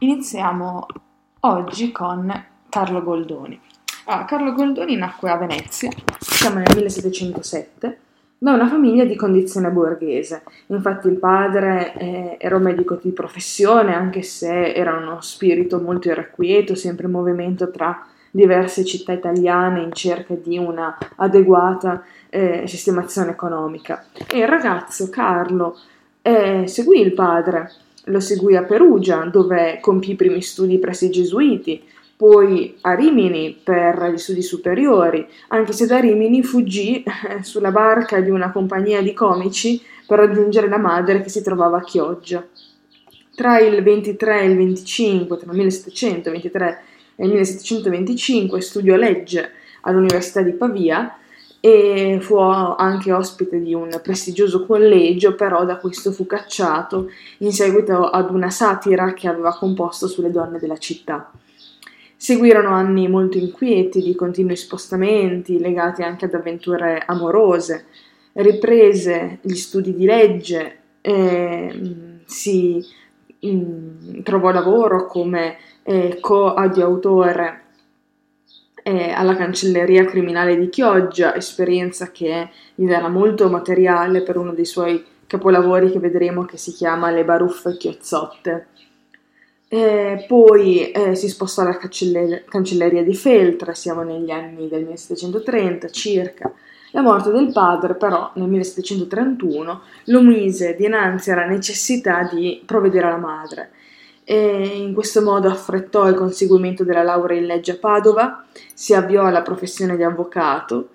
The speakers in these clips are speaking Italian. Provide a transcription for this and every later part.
Iniziamo oggi con Carlo Goldoni. Ah, Carlo Goldoni nacque a Venezia, siamo nel 1707, da una famiglia di condizione borghese. Infatti il padre eh, era un medico di professione, anche se era uno spirito molto irrequieto, sempre in movimento tra diverse città italiane in cerca di una adeguata eh, sistemazione economica. E il ragazzo Carlo eh, seguì il padre, lo seguì a Perugia, dove compì i primi studi presso i gesuiti, poi a Rimini per gli studi superiori, anche se da Rimini fuggì eh, sulla barca di una compagnia di comici per raggiungere la madre che si trovava a Chioggia. Tra il 23 e il 25, tra il 1723 e il 1725, studiò legge all'Università di Pavia e fu anche ospite di un prestigioso collegio, però da questo fu cacciato in seguito ad una satira che aveva composto sulle donne della città. Seguirono anni molto inquieti di continui spostamenti legati anche ad avventure amorose. Riprese gli studi di legge, eh, si in, trovò lavoro come eh, coadiautore eh, alla cancelleria criminale di Chioggia, esperienza che gli darà molto materiale per uno dei suoi capolavori che vedremo che si chiama Le baruffe chiozzotte. Eh, poi eh, si spostò alla canceller- cancelleria di Feltre, siamo negli anni del 1730 circa. La morte del padre, però, nel 1731 lo mise dinanzi alla necessità di provvedere alla madre. E in questo modo affrettò il conseguimento della laurea in legge a Padova, si avviò alla professione di avvocato.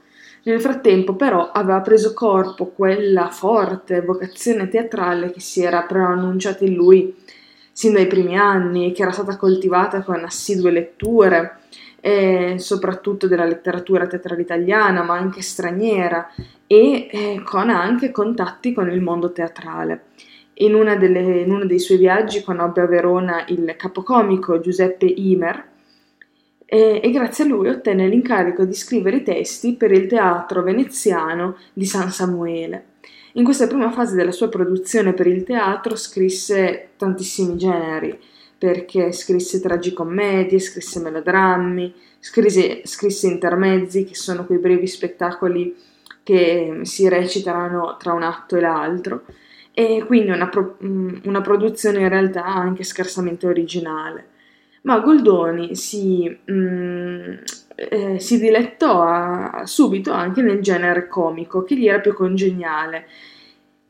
Nel frattempo, però, aveva preso corpo quella forte vocazione teatrale che si era preannunciata in lui sin dai primi anni, che era stata coltivata con assidue letture, eh, soprattutto della letteratura teatrale italiana, ma anche straniera, e eh, con anche contatti con il mondo teatrale. In, delle, in, uno dei suoi viaggi conobbe a Verona il capocomico Giuseppe Imer e, e grazie a lui ottenne l'incarico di scrivere i testi per il teatro veneziano di San Samuele. In questa prima fase della sua produzione per il teatro scrisse tantissimi generi, perché scrisse tragicommedie, scrisse melodrammi, scrisse, scrisse intermezzi, che sono quei brevi spettacoli che si recitano tra un atto e l'altro, e quindi una, pro, una produzione in realtà anche scarsamente originale. Ma Goldoni si, mm, eh, si dilettò a, subito anche nel genere comico, che gli era più congeniale,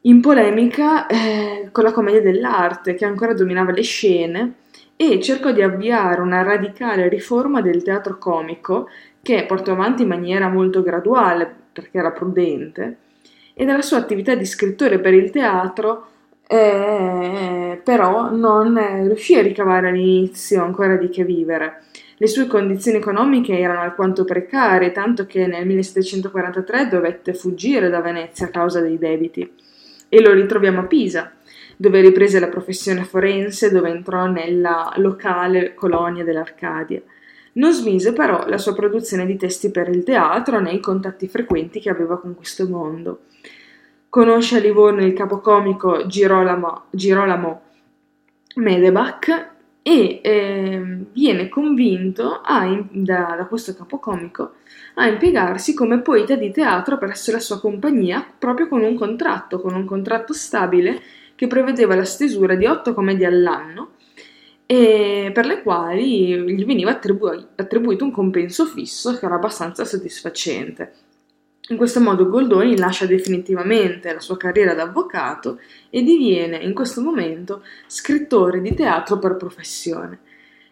in polemica eh, con la commedia dell'arte, che ancora dominava le scene, e cercò di avviare una radicale riforma del teatro comico, che portò avanti in maniera molto graduale, perché era prudente, e dalla sua attività di scrittore per il teatro eh, però non riuscì a ricavare all'inizio ancora di che vivere. Le sue condizioni economiche erano alquanto precarie, tanto che nel 1743 dovette fuggire da Venezia a causa dei debiti. E lo ritroviamo a Pisa, dove riprese la professione forense, dove entrò nella locale colonia dell'Arcadia. Non smise però la sua produzione di testi per il teatro nei contatti frequenti che aveva con questo mondo. Conosce a Livorno il capocomico Girolamo, Girolamo Medebach e eh, viene convinto a, da, da, questo capocomico a impiegarsi come poeta di teatro presso la sua compagnia proprio con un contratto, con un contratto stabile che prevedeva la stesura di otto commedie all'anno e per le quali gli veniva attribu- attribuito un compenso fisso che era abbastanza soddisfacente. In questo modo Goldoni lascia definitivamente la sua carriera da avvocato e diviene in questo momento scrittore di teatro per professione.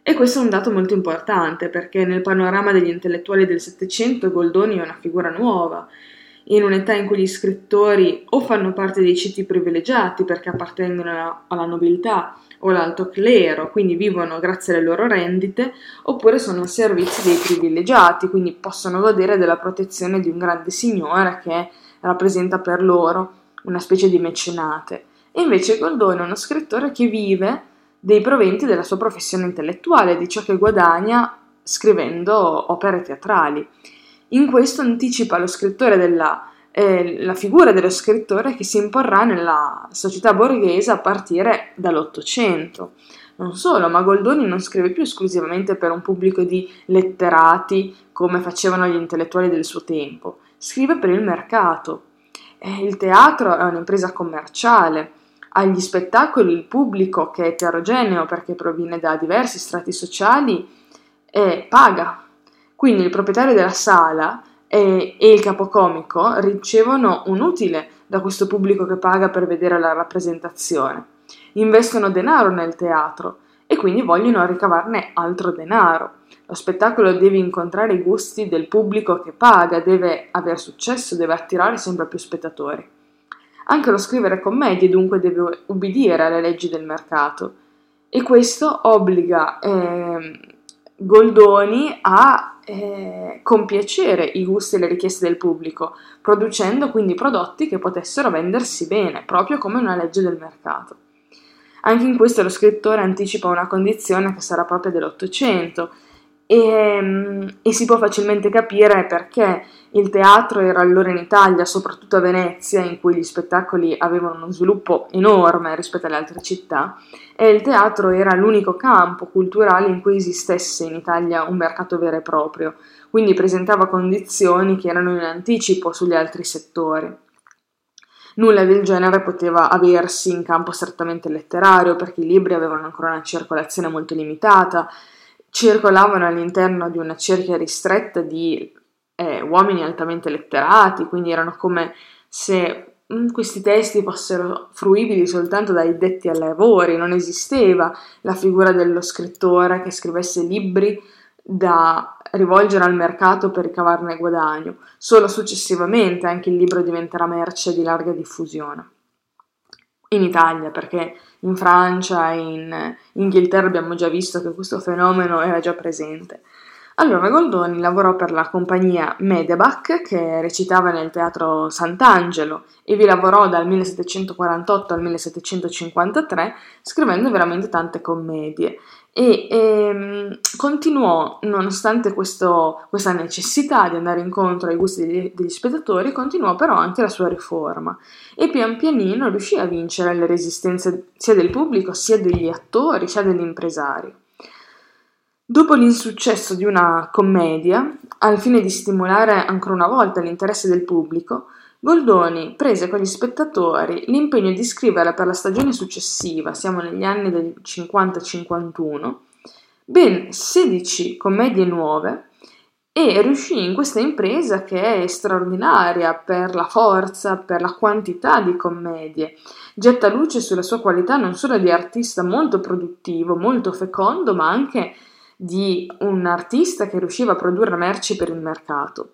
E questo è un dato molto importante perché nel panorama degli intellettuali del Settecento Goldoni è una figura nuova, in un'età in cui gli scrittori o fanno parte dei ceti privilegiati perché appartengono alla nobiltà o l'alto clero, quindi vivono grazie alle loro rendite, oppure sono al servizio dei privilegiati, quindi possono godere della protezione di un grande signore che rappresenta per loro una specie di mecenate. E invece Goldoni è uno scrittore che vive dei proventi della sua professione intellettuale, di ciò che guadagna scrivendo opere teatrali. In questo anticipa lo scrittore della eh, la figura dello scrittore che si imporrà nella società borghese a partire dall'Ottocento. Non solo, ma Goldoni non scrive più esclusivamente per un pubblico di letterati come facevano gli intellettuali del suo tempo, scrive per il mercato. Eh, il teatro è un'impresa commerciale, agli spettacoli il pubblico che è eterogeneo perché proviene da diversi strati sociali eh, paga. Quindi il proprietario della sala e, e il capocomico ricevono un utile da questo pubblico che paga per vedere la rappresentazione. Investono denaro nel teatro e quindi vogliono ricavarne altro denaro. Lo spettacolo deve incontrare i gusti del pubblico che paga, deve avere successo, deve attirare sempre più spettatori. Anche lo scrivere commedie dunque deve ubbidire alle leggi del mercato e questo obbliga eh, Goldoni a eh, compiacere i gusti e le richieste del pubblico, producendo quindi prodotti che potessero vendersi bene, proprio come una legge del mercato. Anche in questo lo scrittore anticipa una condizione che sarà propria dell'Ottocento e, mm, e, si può facilmente capire perché il teatro era allora in Italia, soprattutto a Venezia, in cui gli spettacoli avevano uno sviluppo enorme rispetto alle altre città, e il teatro era l'unico campo culturale in cui esistesse in Italia un mercato vero e proprio, quindi presentava condizioni che erano in anticipo sugli altri settori. Nulla del genere poteva aversi in campo strettamente letterario, perché i libri avevano ancora una circolazione molto limitata, circolavano all'interno di una cerchia ristretta di eh, uomini altamente letterati, quindi erano come se mm, questi testi fossero fruibili soltanto dai detti ai lavori, non esisteva la figura dello scrittore che scrivesse libri da rivolgere al mercato per ricavarne guadagno. Solo successivamente anche il libro diventerà merce di larga diffusione. In Italia, perché in Francia e in Inghilterra abbiamo già visto che questo fenomeno era già presente. Allora Goldoni lavorò per la compagnia Medebach che recitava nel teatro Sant'Angelo e vi lavorò dal 1748 al 1753 scrivendo veramente tante commedie e ehm, continuò, nonostante questo, questa necessità di andare incontro ai gusti degli, degli, spettatori, continuò però anche la sua riforma e pian pianino riuscì a vincere le resistenze sia del pubblico, sia degli attori, sia degli impresari. Dopo l'insuccesso di una commedia, al fine di stimolare ancora una volta l'interesse del pubblico, Goldoni prese con gli spettatori l'impegno di scrivere per la stagione successiva, siamo negli anni del 50-51, ben 16 commedie nuove e riuscì in questa impresa che è straordinaria per la forza, per la quantità di commedie. Getta luce sulla sua qualità non solo di artista molto produttivo, molto fecondo, ma anche di un artista che riusciva a produrre merci per il mercato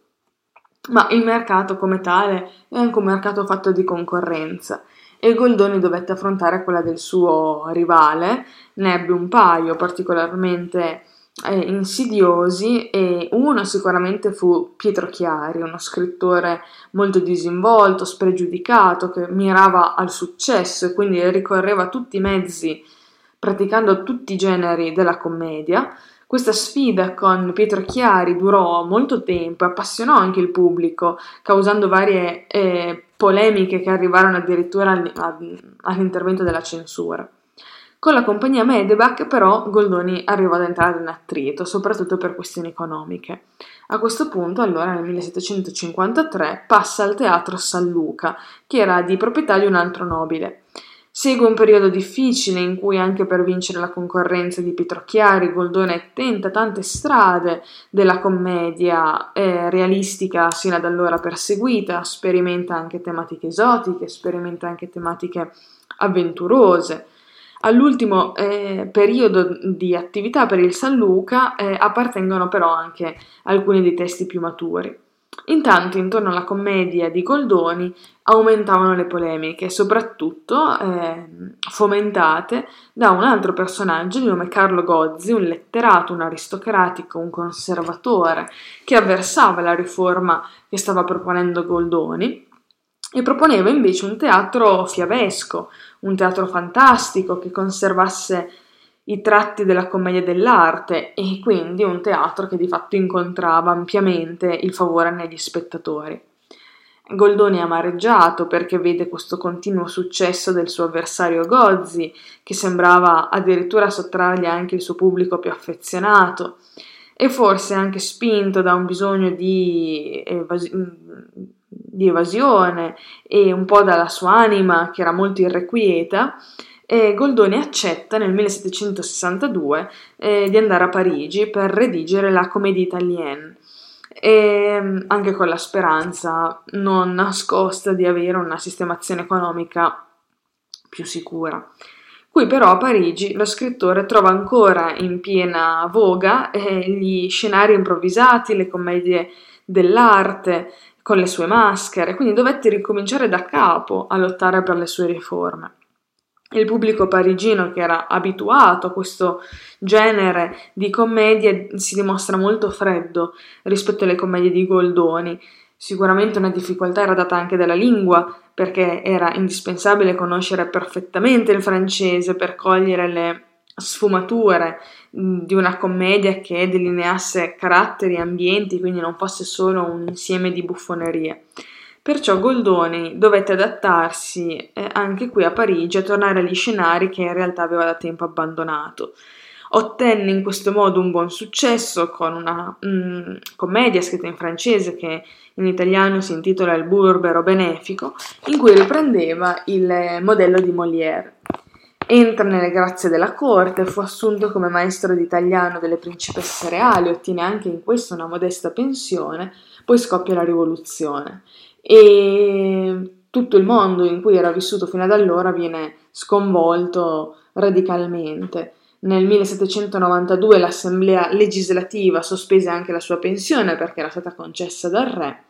ma il mercato come tale è anche un mercato fatto di concorrenza. E Goldoni dovette affrontare quella del suo rivale, ne ebbe un paio particolarmente eh, insidiosi e uno sicuramente fu Pietro Chiari, uno scrittore molto disinvolto, spregiudicato, che mirava al successo e quindi ricorreva a tutti i mezzi praticando tutti i generi della commedia questa sfida con Pietro Chiari durò molto tempo e appassionò anche il pubblico, causando varie eh, polemiche che arrivarono addirittura all'intervento della censura. Con la compagnia Medebach però Goldoni arrivò ad entrare in attrito, soprattutto per questioni economiche. A questo punto, allora nel 1753, passa al teatro San Luca, che era di proprietà di un altro nobile. Segue un periodo difficile in cui anche per vincere la concorrenza di Pietro Chiari, Goldone tenta tante strade della commedia eh, realistica sino ad allora perseguita, sperimenta anche tematiche esotiche, sperimenta anche tematiche avventurose. All'ultimo eh, periodo di attività per il San Luca eh, appartengono però anche alcuni dei testi più maturi. Intanto, intorno alla commedia di Goldoni aumentavano le polemiche, soprattutto eh, fomentate da un altro personaggio di nome Carlo Gozzi, un letterato, un aristocratico, un conservatore, che avversava la riforma che stava proponendo Goldoni e proponeva invece un teatro fiabesco, un teatro fantastico che conservasse i tratti della commedia dell'arte e quindi un teatro che di fatto incontrava ampiamente il favore negli spettatori. Goldoni è amareggiato perché vede questo continuo successo del suo avversario Gozzi, che sembrava addirittura sottrargli anche il suo pubblico più affezionato, e forse anche spinto da un bisogno di, evasi- di evasione e un po' dalla sua anima che era molto irrequieta, e Goldoni accetta nel 1762 eh, di andare a Parigi per redigere la Comédie Italienne, e mm, anche con la speranza non nascosta di avere una sistemazione economica più sicura. Qui però a Parigi lo scrittore trova ancora in piena voga eh, gli scenari improvvisati, le commedie dell'arte, con le sue maschere, quindi dovette ricominciare da capo a lottare per le sue riforme. Il pubblico parigino che era abituato a questo genere di commedie si dimostra molto freddo rispetto alle commedie di Goldoni. Sicuramente una difficoltà era data anche dalla lingua, perché era indispensabile conoscere perfettamente il francese per cogliere le sfumature di una commedia che delineasse caratteri e ambienti, quindi non fosse solo un insieme di buffonerie. Perciò Goldoni dovette adattarsi eh, anche qui a Parigi a tornare agli scenari che in realtà aveva da tempo abbandonato. Ottenne in questo modo un buon successo con una mm, commedia scritta in francese che in italiano si intitola Il burbero benefico, in cui riprendeva il modello di Molière. Entra nelle grazie della corte, fu assunto come maestro di italiano delle principesse reali, ottiene anche in questo una modesta pensione, poi scoppia la rivoluzione e tutto il mondo in cui era vissuto fino ad allora viene sconvolto radicalmente. Nel 1792 l'Assemblea legislativa sospese anche la sua pensione perché era stata concessa dal re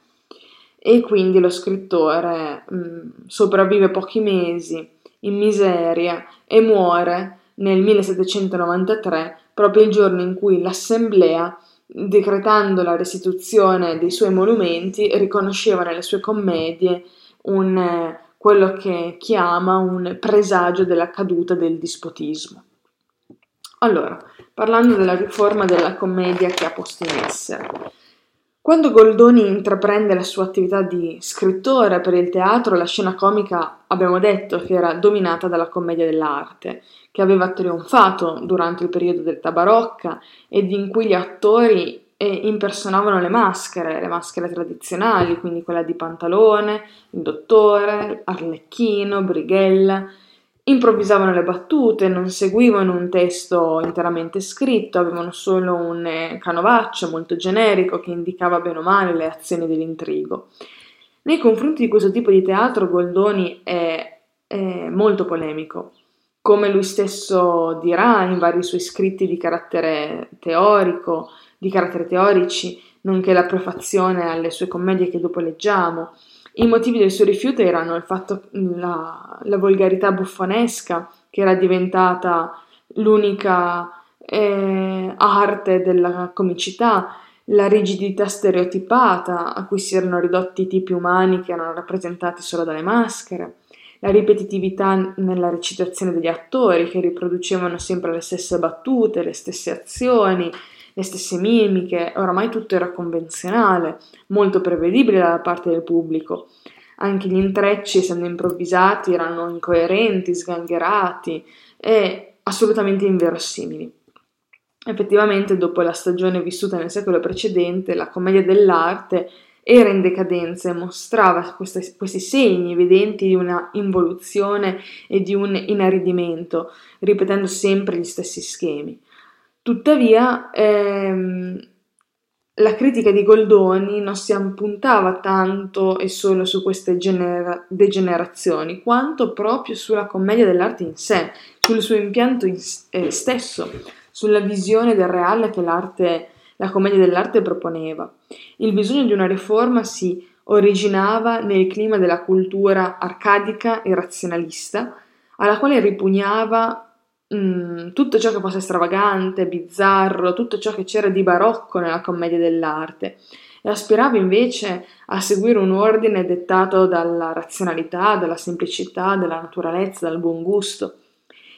e quindi lo scrittore mh, sopravvive pochi mesi in miseria e muore nel 1793 proprio il giorno in cui l'Assemblea decretando la restituzione dei suoi monumenti, riconosceva nelle sue commedie un, quello che chiama un presagio della caduta del dispotismo. Allora, parlando della riforma della commedia che ha posto in essere. Quando Goldoni intraprende la sua attività di scrittore per il teatro, la scena comica abbiamo detto che era dominata dalla commedia dell'arte, che aveva trionfato durante il periodo dell'età barocca ed in cui gli attori eh, impersonavano le maschere, le maschere tradizionali, quindi quella di Pantalone, il Dottore, Arlecchino, Brighella, improvvisavano le battute, non seguivano un testo interamente scritto, avevano solo un eh, canovaccio molto generico che indicava bene o male le azioni dell'intrigo. Nei confronti di questo tipo di teatro Goldoni è, è molto polemico come lui stesso dirà in vari suoi scritti di carattere teorico, di carattere teorici, nonché la prefazione alle sue commedie che dopo leggiamo. I motivi del suo rifiuto erano il fatto la, la volgarità buffonesca, che era diventata l'unica eh, arte della comicità, la rigidità stereotipata a cui si erano ridotti i tipi umani che erano rappresentati solo dalle maschere, la ripetitività nella recitazione degli attori che riproducevano sempre le stesse battute, le stesse azioni, le stesse mimiche, oramai tutto era convenzionale, molto prevedibile da parte del pubblico. Anche gli intrecci, essendo improvvisati, erano incoerenti, sgangherati e assolutamente inverosimili. Effettivamente, dopo la stagione vissuta nel secolo precedente, la commedia dell'arte era in decadenza e mostrava queste, questi segni evidenti di una involuzione e di un inaridimento, ripetendo sempre gli stessi schemi. Tuttavia, ehm, la critica di Goldoni non si appuntava tanto e solo su queste genera- degenerazioni, quanto proprio sulla commedia dell'arte in sé, sul suo impianto in, eh, stesso, sulla visione del reale che l'arte la commedia dell'arte proponeva. Il bisogno di una riforma si originava nel clima della cultura arcadica e razionalista, alla quale ripugnava mm, tutto ciò che fosse stravagante, bizzarro, tutto ciò che c'era di barocco nella commedia dell'arte, e aspirava invece a seguire un ordine dettato dalla razionalità, dalla semplicità, dalla naturalezza, dal buon gusto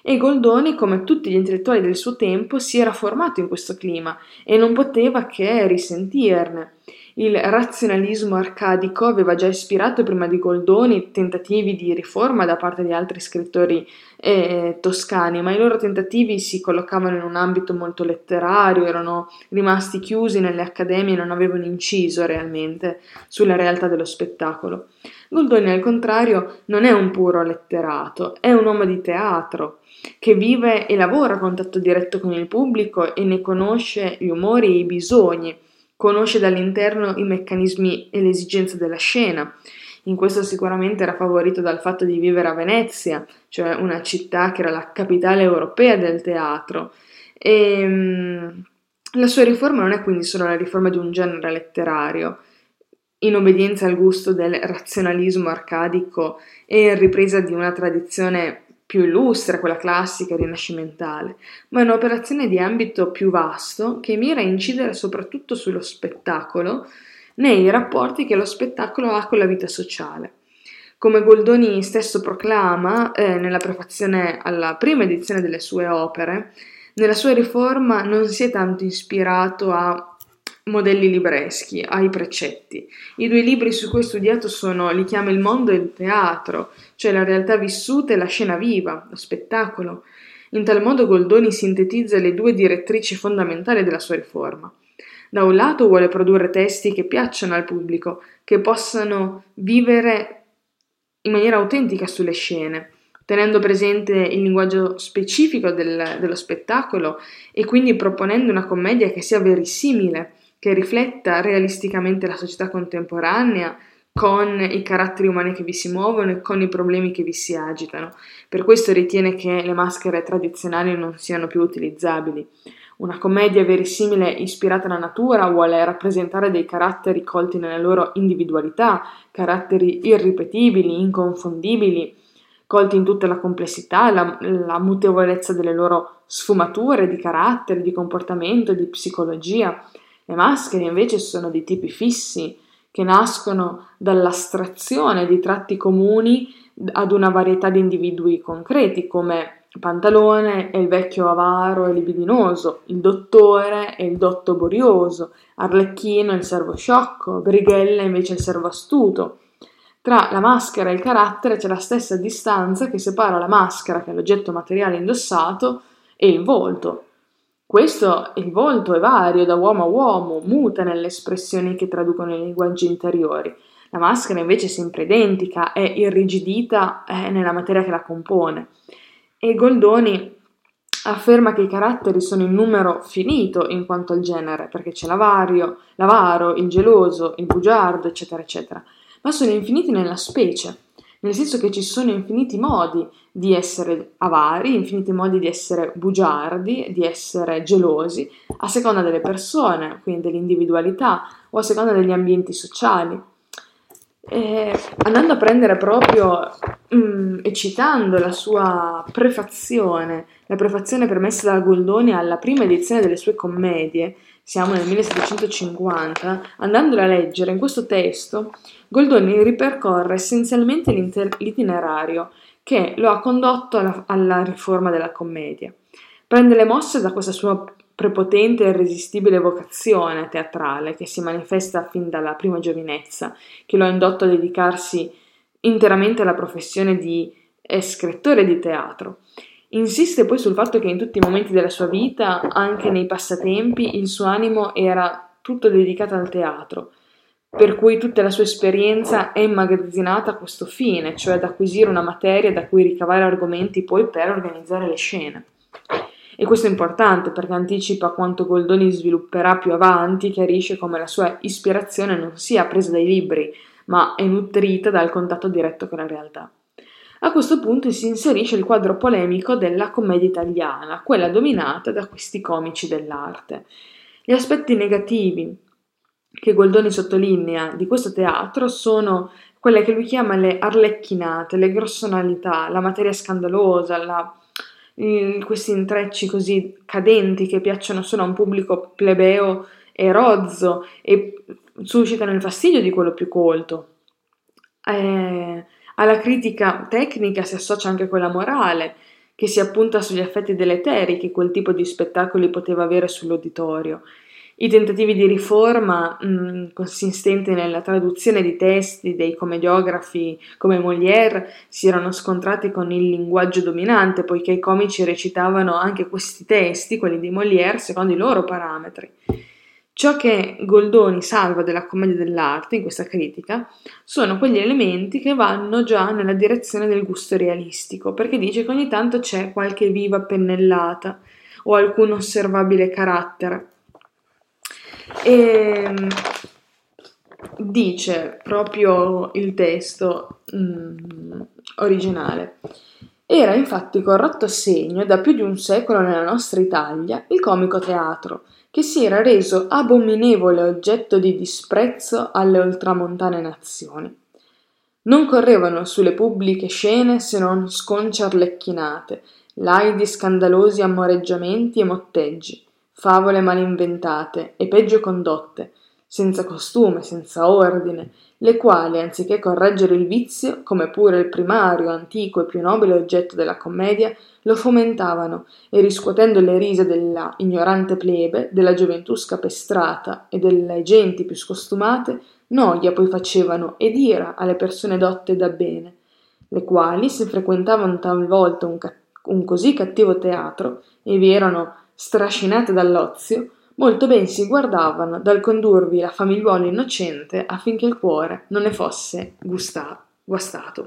e Goldoni, come tutti gli intellettuali del suo tempo, si era formato in questo clima e non poteva che risentirne. Il razionalismo arcadico aveva già ispirato prima di Goldoni tentativi di riforma da parte di altri scrittori eh, toscani, ma i loro tentativi si collocavano in un ambito molto letterario, erano rimasti chiusi nelle accademie e non avevano inciso realmente sulla realtà dello spettacolo. Goldoni, al contrario, non è un puro letterato, è un uomo di teatro che vive e lavora a contatto diretto con il pubblico e ne conosce gli umori e i bisogni conosce dall'interno i meccanismi e le esigenze della scena. In questo sicuramente era favorito dal fatto di vivere a Venezia, cioè una città che era la capitale europea del teatro. E, um, la sua riforma non è quindi solo la riforma di un genere letterario, in obbedienza al gusto del razionalismo arcadico e in ripresa di una tradizione più illustre, quella classica e rinascimentale, ma è un'operazione di ambito più vasto che mira a incidere soprattutto sullo spettacolo, nei rapporti che lo spettacolo ha con la vita sociale. Come Goldoni stesso proclama eh, nella prefazione alla prima edizione delle sue opere, nella sua riforma non si è tanto ispirato a modelli libreschi, ai precetti. I due libri su cui ho studiato sono Li chiama il mondo e il teatro, cioè la realtà vissuta e la scena viva, lo spettacolo. In tal modo Goldoni sintetizza le due direttrici fondamentali della sua riforma. Da un lato vuole produrre testi che piacciono al pubblico, che possano vivere in maniera autentica sulle scene, tenendo presente il linguaggio specifico del, dello spettacolo e quindi proponendo una commedia che sia verisimile, che rifletta realisticamente la società contemporanea con i caratteri umani che vi si muovono e con i problemi che vi si agitano. Per questo ritiene che le maschere tradizionali non siano più utilizzabili. Una commedia verisimile ispirata alla natura vuole rappresentare dei caratteri colti nella loro individualità, caratteri irripetibili, inconfondibili, colti in tutta la complessità, la, la mutevolezza delle loro sfumature di carattere, di comportamento, di psicologia. Le maschere invece sono di tipi fissi, che nascono dall'astrazione di tratti comuni ad una varietà di individui concreti, come Pantalone è il vecchio avaro e libidinoso, il dottore è il dotto borioso, Arlecchino è il servo sciocco, Brighella invece è il servo astuto. Tra la maschera e il carattere c'è la stessa distanza che separa la maschera, che è l'oggetto materiale indossato, e il volto, questo il volto è vario da uomo a uomo, muta nelle espressioni che traducono i linguaggi interiori. La maschera invece è sempre identica, è irrigidita nella materia che la compone. E Goldoni afferma che i caratteri sono in numero finito in quanto al genere, perché c'è l'avario, l'avaro, il geloso, il bugiardo, eccetera, eccetera, ma sono infiniti nella specie nel senso che ci sono infiniti modi di essere avari, infiniti modi di essere bugiardi, di essere gelosi, a seconda delle persone, quindi dell'individualità o a seconda degli ambienti sociali. E andando a prendere proprio mm, e citando la sua prefazione, la prefazione permessa da Goldoni alla prima edizione delle sue commedie, siamo nel 1750, andandola a leggere in questo testo, Goldoni ripercorre essenzialmente l'itinerario che lo ha condotto alla, alla riforma della commedia. Prende le mosse da questa sua prepotente e irresistibile vocazione teatrale che si manifesta fin dalla prima giovinezza, che lo ha indotto a dedicarsi interamente alla professione di scrittore di teatro Insiste poi sul fatto che in tutti i momenti della sua vita, anche nei passatempi, il suo animo era tutto dedicato al teatro, per cui tutta la sua esperienza è immagazzinata a questo fine, cioè ad acquisire una materia da cui ricavare argomenti poi per organizzare le scene. E questo è importante perché anticipa quanto Goldoni svilupperà più avanti, chiarisce come la sua ispirazione non sia presa dai libri, ma è nutrita dal contatto diretto con la realtà. A questo punto si inserisce il quadro polemico della commedia italiana, quella dominata da questi comici dell'arte. Gli aspetti negativi che Goldoni sottolinea di questo teatro sono quelle che lui chiama le arlecchinate, le grossonalità, la materia scandalosa, la, questi intrecci così cadenti che piacciono solo a un pubblico plebeo e rozzo e suscitano il fastidio di quello più colto. Eh, alla critica tecnica si associa anche quella morale, che si appunta sugli effetti deleteri che quel tipo di spettacoli poteva avere sull'uditorio. I tentativi di riforma, mh, consistenti nella traduzione di testi dei commediografi come Molière, si erano scontrati con il linguaggio dominante, poiché i comici recitavano anche questi testi, quelli di Molière, secondo i loro parametri. Ciò che Goldoni salva della commedia dell'arte in questa critica sono quegli elementi che vanno già nella direzione del gusto realistico, perché dice che ogni tanto c'è qualche viva pennellata o alcun osservabile carattere. E ehm, dice proprio il testo mm, originale. Era infatti corrotto segno da più di un secolo nella nostra Italia il comico teatro, che si era reso abominevole oggetto di disprezzo alle oltramontane nazioni. Non correvano sulle pubbliche scene se non sconce arlecchinate, laidi scandalosi ammoreggiamenti e motteggi, favole mal inventate e peggio condotte, senza costume, senza ordine, le quali, anziché correggere il vizio, come pure il primario, antico e più nobile oggetto della commedia, lo fomentavano e riscuotendo le risa della ignorante plebe, della gioventù scapestrata e delle genti più scostumate, noia poi facevano ed ira alle persone dotte da bene, le quali, se frequentavano talvolta un, ca- un così cattivo teatro e vi erano strascinate dall'ozio, molto ben si guardavano dal condurvi la famigliuola innocente affinché il cuore non ne fosse gusta- guastato.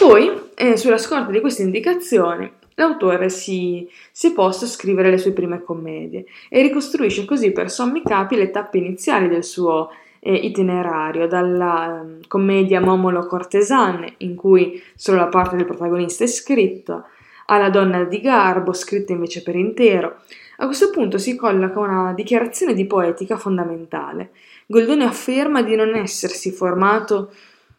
Poi, eh, sulla scorta di queste indicazioni, l'autore si, si, è posto a scrivere le sue prime commedie e ricostruisce così per sommi capi le tappe iniziali del suo eh, itinerario, dalla um, commedia Momolo Cortesane, in cui solo la parte del protagonista è scritta, alla Donna di Garbo, scritta invece per intero. A questo punto si colloca una dichiarazione di poetica fondamentale. Goldoni afferma di non essersi formato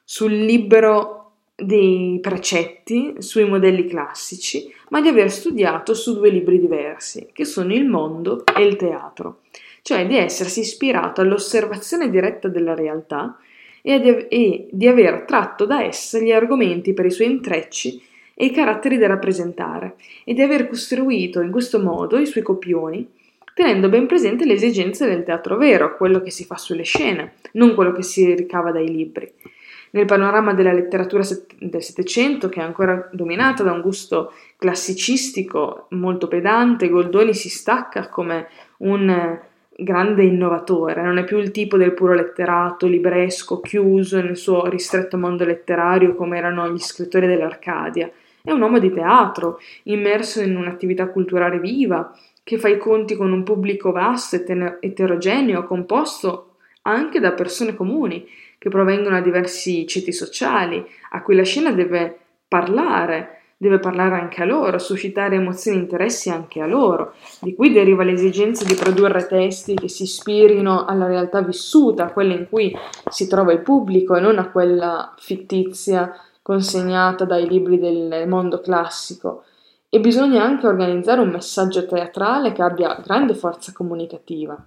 sul libero dei precetti sui modelli classici, ma di aver studiato su due libri diversi, che sono il mondo e il teatro, cioè di essersi ispirato all'osservazione diretta della realtà e di aver tratto da essa gli argomenti per i suoi intrecci e i caratteri da rappresentare, e di aver costruito in questo modo i suoi copioni, tenendo ben presente le esigenze del teatro vero, quello che si fa sulle scene, non quello che si ricava dai libri nel panorama della letteratura del Settecento, che è ancora dominata da un gusto classicistico molto pedante, Goldoni si stacca come un grande innovatore, non è più il tipo del puro letterato, libresco, chiuso nel suo ristretto mondo letterario come erano gli scrittori dell'Arcadia. È un uomo di teatro, immerso in un'attività culturale viva, che fa i conti con un pubblico vasto e eterogeneo, composto anche da persone comuni, che provengono da diversi ceti sociali, a cui la scena deve parlare, deve parlare anche a loro, suscitare emozioni e interessi anche a loro. Di qui deriva l'esigenza di produrre testi che si ispirino alla realtà vissuta, a quella in cui si trova il pubblico e non a quella fittizia consegnata dai libri del mondo classico. E bisogna anche organizzare un messaggio teatrale che abbia grande forza comunicativa.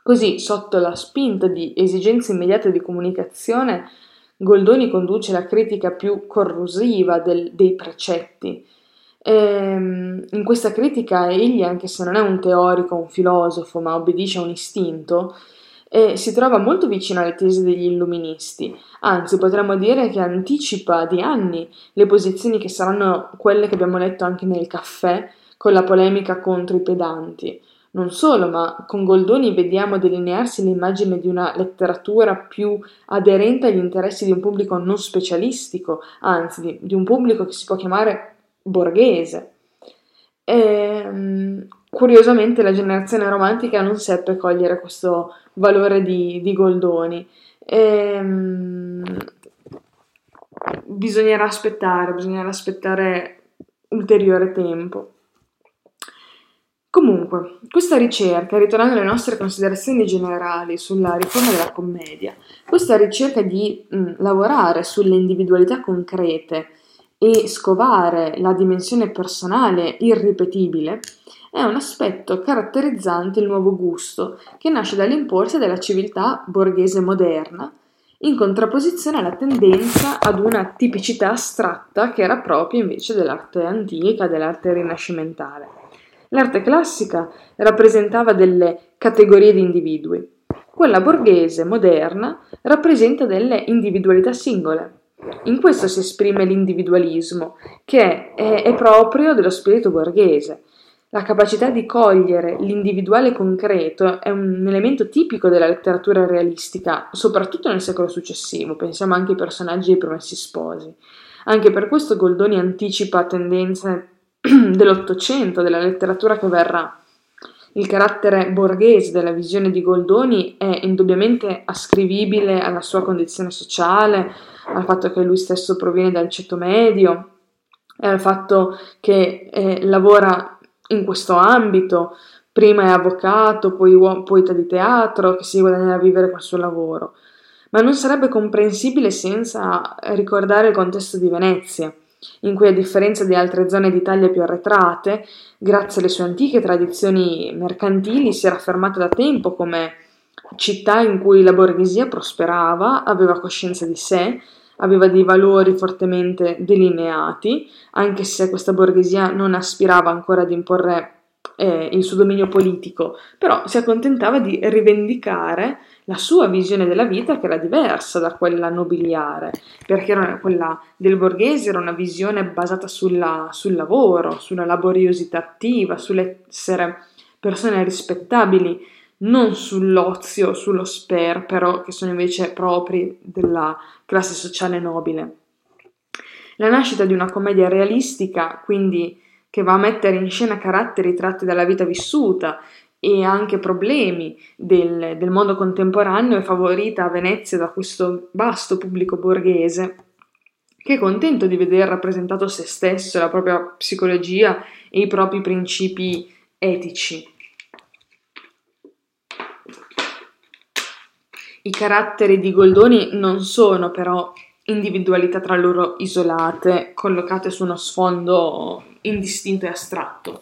Così, sotto la spinta di esigenze immediate di comunicazione, Goldoni conduce la critica più corrosiva del, dei precetti. E, ehm, in questa critica egli, anche se non è un teorico, un filosofo, ma obbedisce a un istinto, eh, si trova molto vicino alle tesi degli illuministi, anzi potremmo dire che anticipa di anni le posizioni che saranno quelle che abbiamo letto anche nel caffè con la polemica contro i pedanti. Non solo, ma con Goldoni vediamo delinearsi l'immagine di una letteratura più aderente agli interessi di un pubblico non specialistico, anzi di, di un pubblico che si può chiamare borghese. E, ehm, curiosamente la generazione romantica non seppe cogliere questo valore di, di Goldoni. Ehm, bisognerà aspettare, bisognerà aspettare ulteriore tempo. Comunque, questa ricerca, ritornando alle nostre considerazioni generali sulla riforma della commedia, questa ricerca di mh, lavorare sulle individualità concrete e scovare la dimensione personale irripetibile è un aspetto caratterizzante il nuovo gusto che nasce dall'imporsi della civiltà borghese moderna, in contrapposizione alla tendenza ad una tipicità astratta che era propria invece dell'arte antica, dell'arte rinascimentale. L'arte classica rappresentava delle categorie di individui. Quella borghese, moderna, rappresenta delle individualità singole. In questo si esprime l'individualismo, che è, è proprio dello spirito borghese. La capacità di cogliere l'individuale concreto è un elemento tipico della letteratura realistica, soprattutto nel secolo successivo, pensiamo anche ai personaggi dei Promessi Sposi. Anche per questo Goldoni anticipa tendenze dell'Ottocento, della letteratura che verrà. Il carattere borghese della visione di Goldoni è indubbiamente ascrivibile alla sua condizione sociale, al fatto che lui stesso proviene dal ceto medio e al fatto che eh, lavora in questo ambito, prima è avvocato, poi uomo, poeta di teatro, che si guadagna a vivere col suo lavoro. Ma non sarebbe comprensibile senza ricordare il contesto di Venezia, in cui a differenza di altre zone d'Italia più arretrate, grazie alle sue antiche tradizioni mercantili, si era affermata da tempo come città in cui la borghesia prosperava, aveva coscienza di sé, aveva dei valori fortemente delineati, anche se questa borghesia non aspirava ancora ad imporre eh, il suo dominio politico, però si accontentava di rivendicare la sua visione della vita che era diversa da quella nobiliare, perché era quella del borghese era una visione basata sulla, sul lavoro, sulla laboriosità attiva, sull'essere persone rispettabili, non sull'ozio, sullo sperpero, che sono invece propri della classe sociale nobile. La nascita di una commedia realistica, quindi che va a mettere in scena caratteri tratti dalla vita vissuta e anche problemi del, del mondo contemporaneo, è favorita a Venezia da questo vasto pubblico borghese che è contento di vedere rappresentato se stesso, la propria psicologia e i propri principi etici. I caratteri di Goldoni non sono però individualità tra loro isolate, collocate su uno sfondo indistinto e astratto.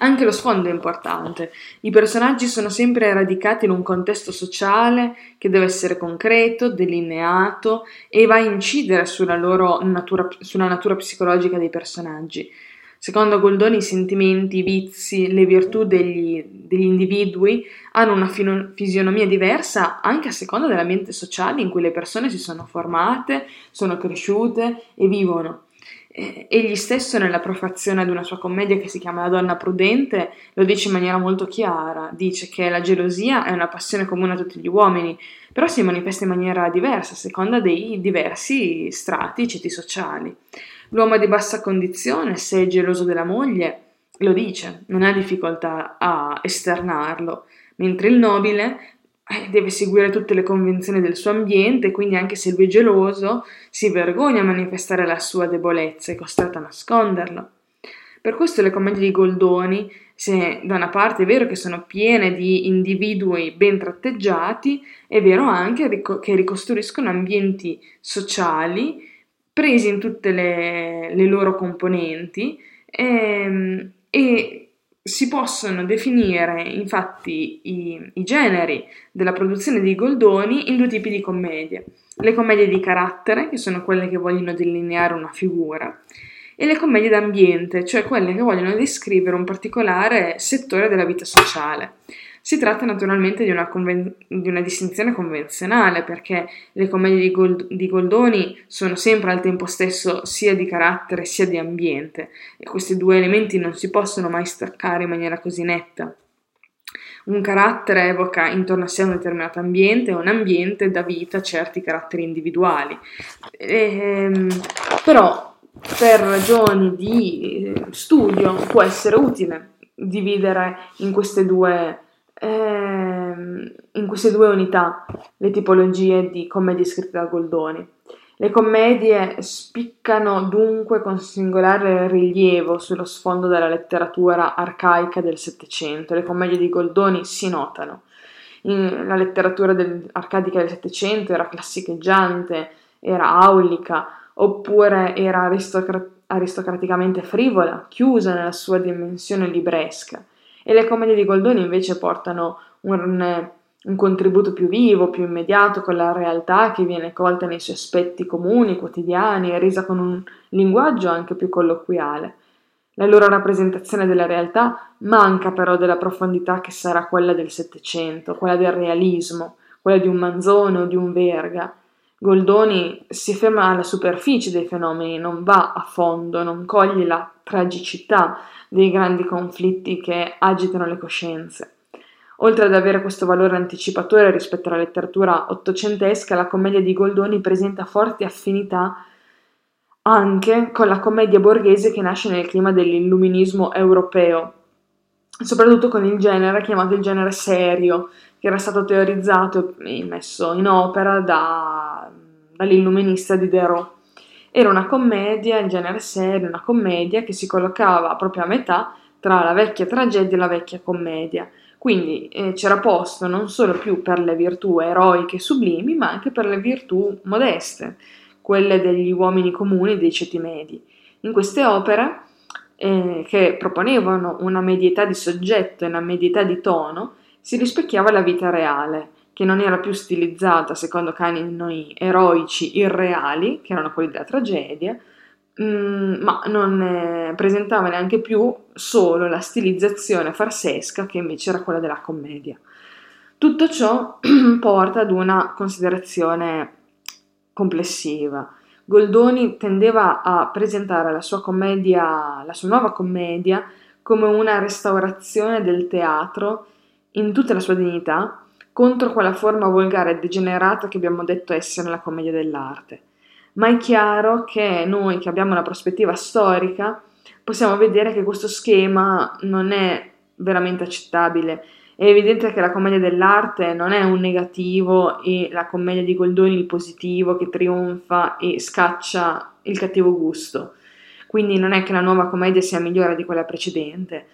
Anche lo sfondo è importante. I personaggi sono sempre radicati in un contesto sociale che deve essere concreto, delineato e va a incidere sulla loro natura, sulla natura psicologica dei personaggi. Secondo Goldoni i sentimenti, i vizi, le virtù degli, degli individui hanno una fino, fisionomia diversa anche a seconda dell'ambiente sociale in cui le persone si sono formate, sono cresciute e vivono. Egli stesso nella prefazione ad una sua commedia che si chiama La donna prudente lo dice in maniera molto chiara, dice che la gelosia è una passione comune a tutti gli uomini, però si manifesta in maniera diversa a seconda dei diversi strati, ceti sociali. L'uomo di bassa condizione, se è geloso della moglie, lo dice, non ha difficoltà a esternarlo, mentre il nobile eh, deve seguire tutte le convenzioni del suo ambiente, quindi anche se lui è geloso, si vergogna a manifestare la sua debolezza, è costretto a nasconderlo. Per questo le commedie di Goldoni, se da una parte è vero che sono piene di individui ben tratteggiati, è vero anche che ricostruiscono ambienti sociali presi in tutte le, le loro componenti ehm, e si possono definire infatti i, i, generi della produzione di Goldoni in due tipi di commedie. Le commedie di carattere, che sono quelle che vogliono delineare una figura, e le commedie d'ambiente, cioè quelle che vogliono descrivere un particolare settore della vita sociale. Si tratta naturalmente di una, conven- di una distinzione convenzionale perché le commedie di, Gold- di, Goldoni sono sempre al tempo stesso sia di carattere sia di ambiente e questi due elementi non si possono mai staccare in maniera così netta. Un carattere evoca intorno a sé un determinato ambiente e un ambiente dà vita a certi caratteri individuali. Ehm, però per ragioni di studio può essere utile dividere in queste due in queste due unità le tipologie di commedie scritte da Goldoni. Le commedie spiccano dunque con singolare rilievo sullo sfondo della letteratura arcaica del Settecento. Le commedie di Goldoni si notano. In, la letteratura del, arcadica del Settecento era classicheggiante, era aulica, oppure era aristocra- aristocraticamente frivola, chiusa nella sua dimensione libresca e le commedie di Goldoni invece portano un, un contributo più vivo, più immediato con la realtà che viene colta nei suoi aspetti comuni, quotidiani e resa con un linguaggio anche più colloquiale. La loro rappresentazione della realtà manca però della profondità che sarà quella del Settecento, quella del realismo, quella di un Manzone o di un Verga. Goldoni si ferma alla superficie dei fenomeni, non va a fondo, non coglie la tragicità dei grandi conflitti che agitano le coscienze. Oltre ad avere questo valore anticipatore rispetto alla letteratura ottocentesca, la commedia di Goldoni presenta forti affinità anche con la commedia borghese che nasce nel clima dell'illuminismo europeo, soprattutto con il genere chiamato il genere serio, che era stato teorizzato e messo in opera da, dall'illuminista Diderot. Era una commedia, il genere serio, una commedia che si collocava proprio a metà tra la vecchia tragedia e la vecchia commedia. Quindi eh, c'era posto non solo più per le virtù eroiche e sublimi, ma anche per le virtù modeste, quelle degli uomini comuni dei ceti medi. In queste opere, eh, che proponevano una medietà di soggetto e una medietà di tono, si rispecchiava la vita reale, che non era più stilizzata secondo canoni eroici irreali, che erano quelli della tragedia, mm, ma non presentava neanche più solo la stilizzazione farsesca che invece era quella della commedia. Tutto ciò porta ad una considerazione complessiva. Goldoni tendeva a presentare la sua commedia, la sua nuova commedia, come una restaurazione del teatro in tutta la sua dignità contro quella forma volgare e degenerata che abbiamo detto essere la commedia dell'arte. Ma è chiaro che noi che abbiamo una prospettiva storica possiamo vedere che questo schema non è veramente accettabile. È evidente che la commedia dell'arte non è un negativo e la commedia di Goldoni il positivo che trionfa e scaccia il cattivo gusto. Quindi non è che la nuova commedia sia migliore di quella precedente,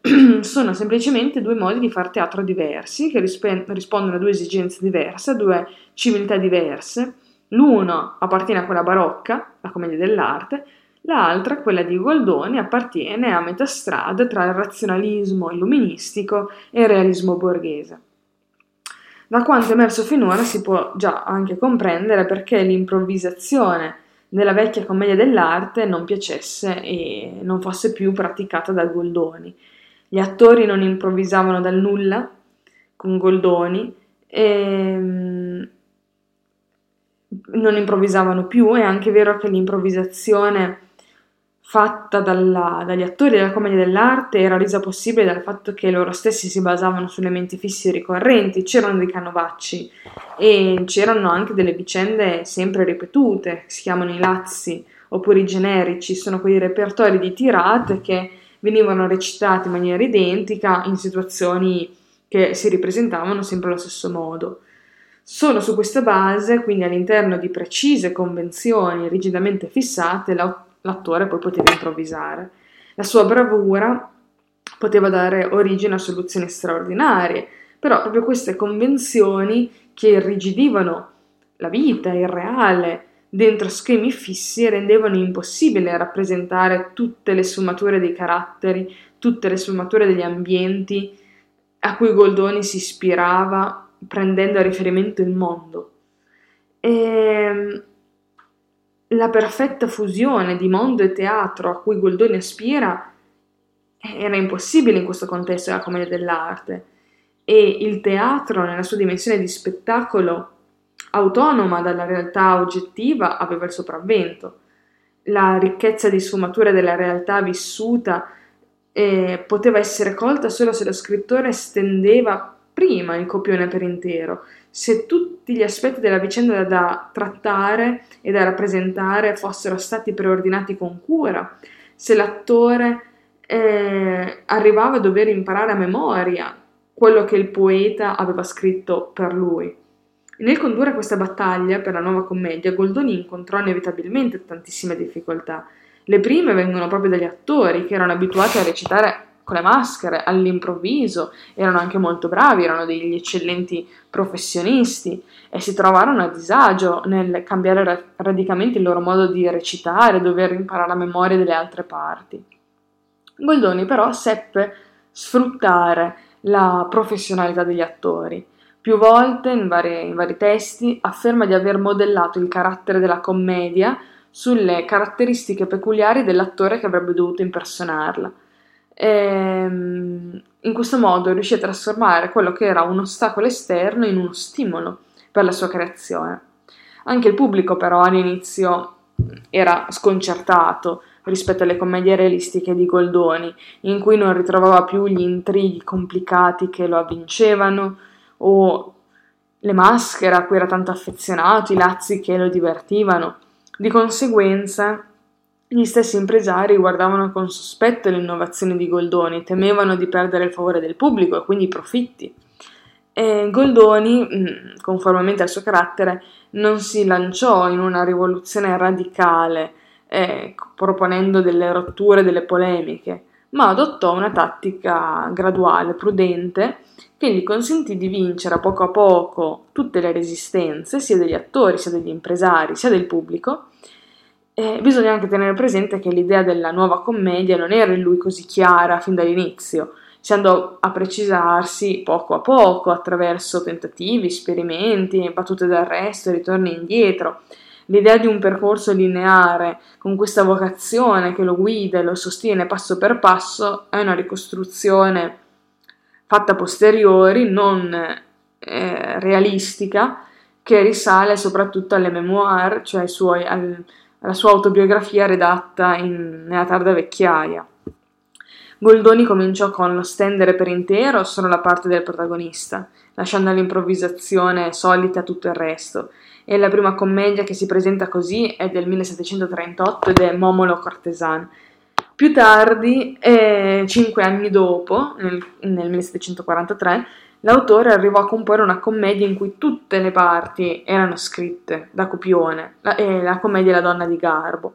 sono semplicemente due modi di fare teatro diversi che rispe- rispondono a due esigenze diverse, a due civiltà diverse. L'uno appartiene a quella barocca, la commedia dell'arte, l'altra, quella di Goldoni, appartiene a metà strada tra il razionalismo illuministico e il realismo borghese. Da quanto emerso finora si può già anche comprendere perché l'improvvisazione nella vecchia commedia dell'arte non piacesse e non fosse più praticata da Goldoni. Gli attori non improvvisavano dal nulla con Goldoni, e, mm, non improvvisavano più, è anche vero che l'improvvisazione fatta dalla, dagli attori della commedia dell'arte era resa possibile dal fatto che loro stessi si basavano su elementi fissi e ricorrenti, c'erano dei canovacci e c'erano anche delle vicende sempre ripetute, si chiamano i lazzi oppure i generici, sono quei repertori di tirate che venivano recitati in maniera identica in situazioni che si ripresentavano sempre allo stesso modo. Solo su questa base, quindi all'interno di precise convenzioni rigidamente fissate, l'attore poi poteva improvvisare. La sua bravura poteva dare origine a soluzioni straordinarie, però proprio queste convenzioni che irrigidivano la vita, il reale, dentro schemi fissi rendevano impossibile rappresentare tutte le sfumature dei caratteri, tutte le sfumature degli ambienti a cui Goldoni si ispirava prendendo a riferimento il mondo. E ehm, la perfetta fusione di mondo e teatro a cui Goldoni aspira era impossibile in questo contesto della commedia dell'arte e il teatro nella sua dimensione di spettacolo autonoma dalla realtà oggettiva aveva il sopravvento. La ricchezza di sfumature della realtà vissuta eh, poteva essere colta solo se lo scrittore stendeva prima il copione per intero, se tutti gli aspetti della vicenda da trattare e da rappresentare fossero stati preordinati con cura, se l'attore eh, arrivava a dover imparare a memoria quello che il poeta aveva scritto per lui. Nel condurre questa battaglia per la nuova commedia, Goldoni incontrò inevitabilmente tantissime difficoltà. Le prime vengono proprio dagli attori, che erano abituati a recitare con le maschere, all'improvviso, erano anche molto bravi, erano degli eccellenti professionisti e si trovarono a disagio nel cambiare ra- radicalmente il loro modo di recitare, dover imparare a memoria delle altre parti. Goldoni però seppe sfruttare la professionalità degli attori più volte, in, varie, in vari testi, afferma di aver modellato il carattere della commedia sulle caratteristiche peculiari dell'attore che avrebbe dovuto impersonarla. E, ehm, in questo modo riuscì a trasformare quello che era un ostacolo esterno in uno stimolo per la sua creazione. Anche il pubblico però all'inizio era sconcertato rispetto alle commedie realistiche di Goldoni, in cui non ritrovava più gli intrighi complicati che lo avvincevano o le maschere a cui era tanto affezionato, i lazzi che lo divertivano. Di conseguenza, gli stessi impresari guardavano con sospetto le innovazioni di Goldoni, temevano di perdere il favore del pubblico e quindi i profitti. E Goldoni, mm, conformemente al suo carattere, non si lanciò in una rivoluzione radicale, eh, proponendo delle rotture, delle polemiche, ma adottò una tattica graduale, prudente, che gli consentì di vincere a poco a poco tutte le resistenze, sia degli attori, sia degli impresari, sia del pubblico. E bisogna anche tenere presente che l'idea della nuova commedia non era in lui così chiara fin dall'inizio, si andò a precisarsi poco a poco attraverso tentativi, esperimenti, battute d'arresto e ritorni indietro. L'idea di un percorso lineare con questa vocazione che lo guida e lo sostiene passo per passo è una ricostruzione fatta a posteriori, non eh, realistica, che risale soprattutto alle memoir, cioè suoi, al, alla sua autobiografia redatta in, nella tarda vecchiaia. Goldoni cominciò con lo stendere per intero solo la parte del protagonista, lasciando all'improvvisazione solita tutto il resto, e la prima commedia che si presenta così è del 1738 ed è Momolo Cortesan, più tardi, eh, cinque anni dopo, nel, nel 1743, l'autore arrivò a comporre una commedia in cui tutte le parti erano scritte da copione, la, eh, la commedia La donna di Garbo.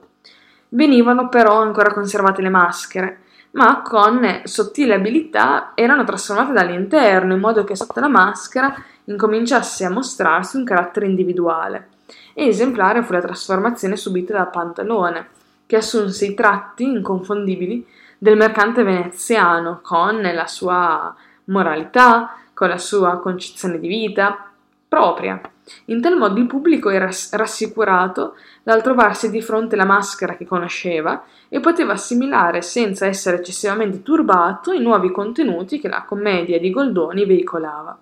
Venivano però ancora conservate le maschere, ma con sottile abilità erano trasformate dall'interno, in modo che sotto la maschera incominciasse a mostrarsi un carattere individuale. E esemplare fu la trasformazione subita da Pantalone che assunse i tratti inconfondibili del mercante veneziano, con la sua moralità, con la sua concezione di vita propria. In tal modo il pubblico era rassicurato dal trovarsi di fronte alla maschera che conosceva e poteva assimilare senza essere eccessivamente turbato i nuovi contenuti che la commedia di Goldoni veicolava.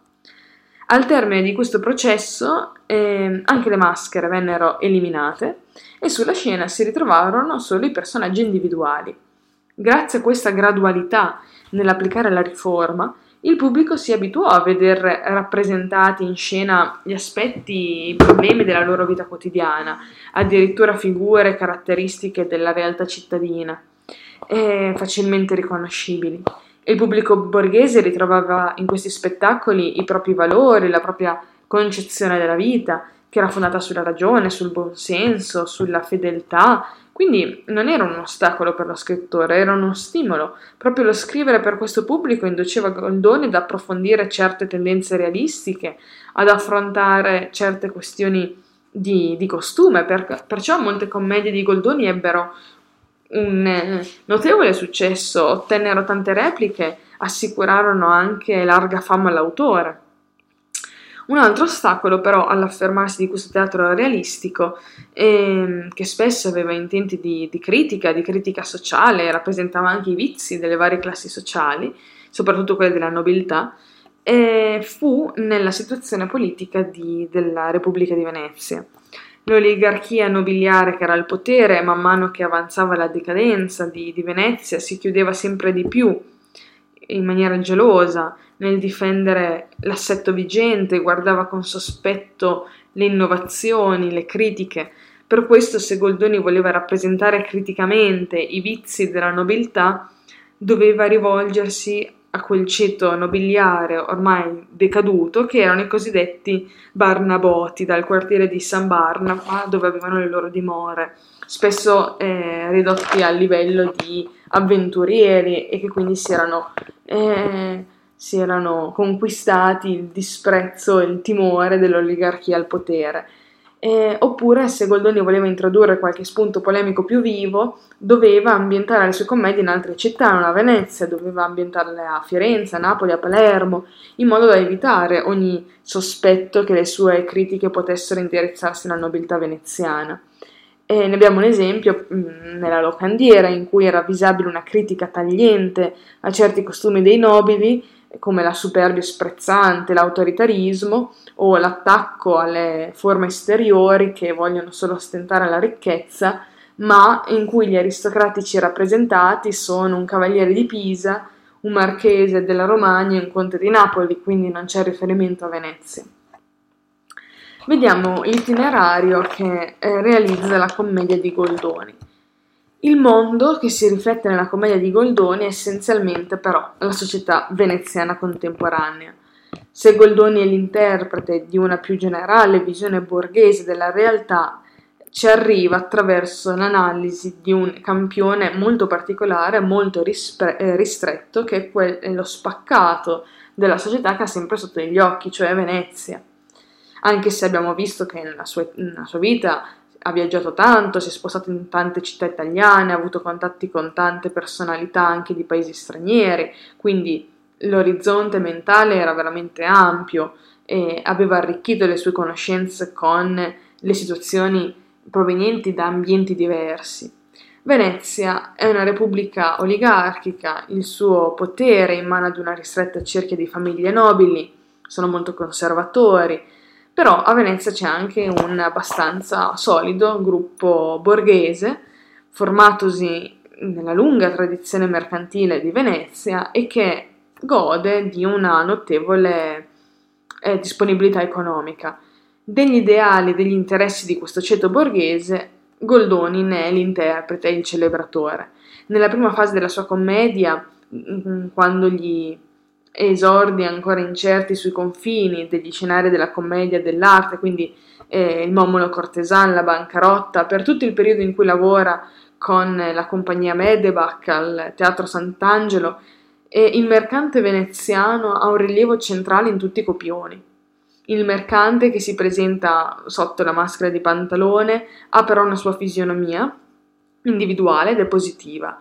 Al termine di questo processo eh, anche le maschere vennero eliminate e sulla scena si ritrovarono solo i personaggi individuali. Grazie a questa gradualità nell'applicare la riforma, il pubblico si abituò a vedere rappresentati in scena gli aspetti, i problemi della loro vita quotidiana, addirittura figure caratteristiche della realtà cittadina, facilmente riconoscibili. Il pubblico borghese ritrovava in questi spettacoli i propri valori, la propria concezione della vita, che era fondata sulla ragione, sul buonsenso, sulla fedeltà. Quindi non era un ostacolo per lo scrittore, era uno stimolo. Proprio lo scrivere per questo pubblico induceva Goldoni ad approfondire certe tendenze realistiche, ad affrontare certe questioni di, di costume. Per, perciò molte commedie di Goldoni ebbero un eh, notevole successo, ottennero tante repliche, assicurarono anche larga fama all'autore. Un altro ostacolo però all'affermarsi di questo teatro realistico, ehm, che spesso aveva intenti di, di, critica, di critica sociale, rappresentava anche i vizi delle varie classi sociali, soprattutto quelle della nobiltà, eh, fu nella situazione politica di, della Repubblica di Venezia. L'oligarchia nobiliare che era al potere, man mano che avanzava la decadenza di, di Venezia, si chiudeva sempre di più in maniera gelosa nel difendere l'assetto vigente, guardava con sospetto le innovazioni, le critiche. Per questo, se Goldoni voleva rappresentare criticamente i vizi della nobiltà, doveva rivolgersi a quel ceto nobiliare ormai decaduto che erano i cosiddetti Barnaboti dal quartiere di San Barnaba dove avevano le loro dimore, spesso eh, ridotti a livello di avventurieri e che quindi si erano, eh, si erano conquistati il disprezzo e il timore dell'oligarchia al potere. Eh, oppure, se Goldoni voleva introdurre qualche spunto polemico più vivo, doveva ambientare le sue commedie in altre città, non a Venezia, doveva ambientarle a Firenze, a Napoli, a Palermo, in modo da evitare ogni sospetto che le sue critiche potessero indirizzarsi alla nobiltà veneziana. E ne abbiamo un esempio mm, nella locandiera in cui era visibile una critica tagliente a certi costumi dei nobili, come la superbia sprezzante, l'autoritarismo o l'attacco alle forme esteriori che vogliono solo ostentare la ricchezza, ma in cui gli aristocratici rappresentati sono un cavaliere di Pisa, un marchese della Romagna e un conte di Napoli, quindi non c'è riferimento a Venezia. Vediamo l'itinerario che eh, realizza la commedia di Goldoni. Il mondo che si riflette nella commedia di Goldoni è essenzialmente però la società veneziana contemporanea. Se Goldoni è l'interprete di una più generale visione borghese della realtà, ci arriva attraverso l'analisi di un campione molto particolare, molto rispre- eh, ristretto, che è, quel- è lo spaccato della società che ha sempre sotto gli occhi, cioè Venezia. Anche se abbiamo visto che nella sua, nella sua vita ha viaggiato tanto, si è spostato in tante città italiane, ha avuto contatti con tante personalità anche di paesi stranieri, quindi l'orizzonte mentale era veramente ampio e aveva arricchito le sue conoscenze con le situazioni provenienti da ambienti diversi. Venezia è una repubblica oligarchica, il suo potere è in mano ad una ristretta cerchia di famiglie nobili, sono molto conservatori, però a Venezia c'è anche un abbastanza solido gruppo borghese, formatosi nella lunga tradizione mercantile di Venezia e che gode di una notevole eh, disponibilità economica. Degli ideali e degli interessi di questo ceto borghese, Goldoni ne è l'interprete e il celebratore. Nella prima fase della sua commedia, mm, quando gli esordi ancora incerti sui confini degli scenari della commedia e dell'arte, quindi eh, il Momolo Cortesan, la bancarotta, per tutto il periodo in cui lavora con la compagnia Medebach al Teatro Sant'Angelo, eh, il mercante veneziano ha un rilievo centrale in tutti i copioni. Il mercante che si presenta sotto la maschera di pantalone ha però una sua fisionomia individuale ed è positiva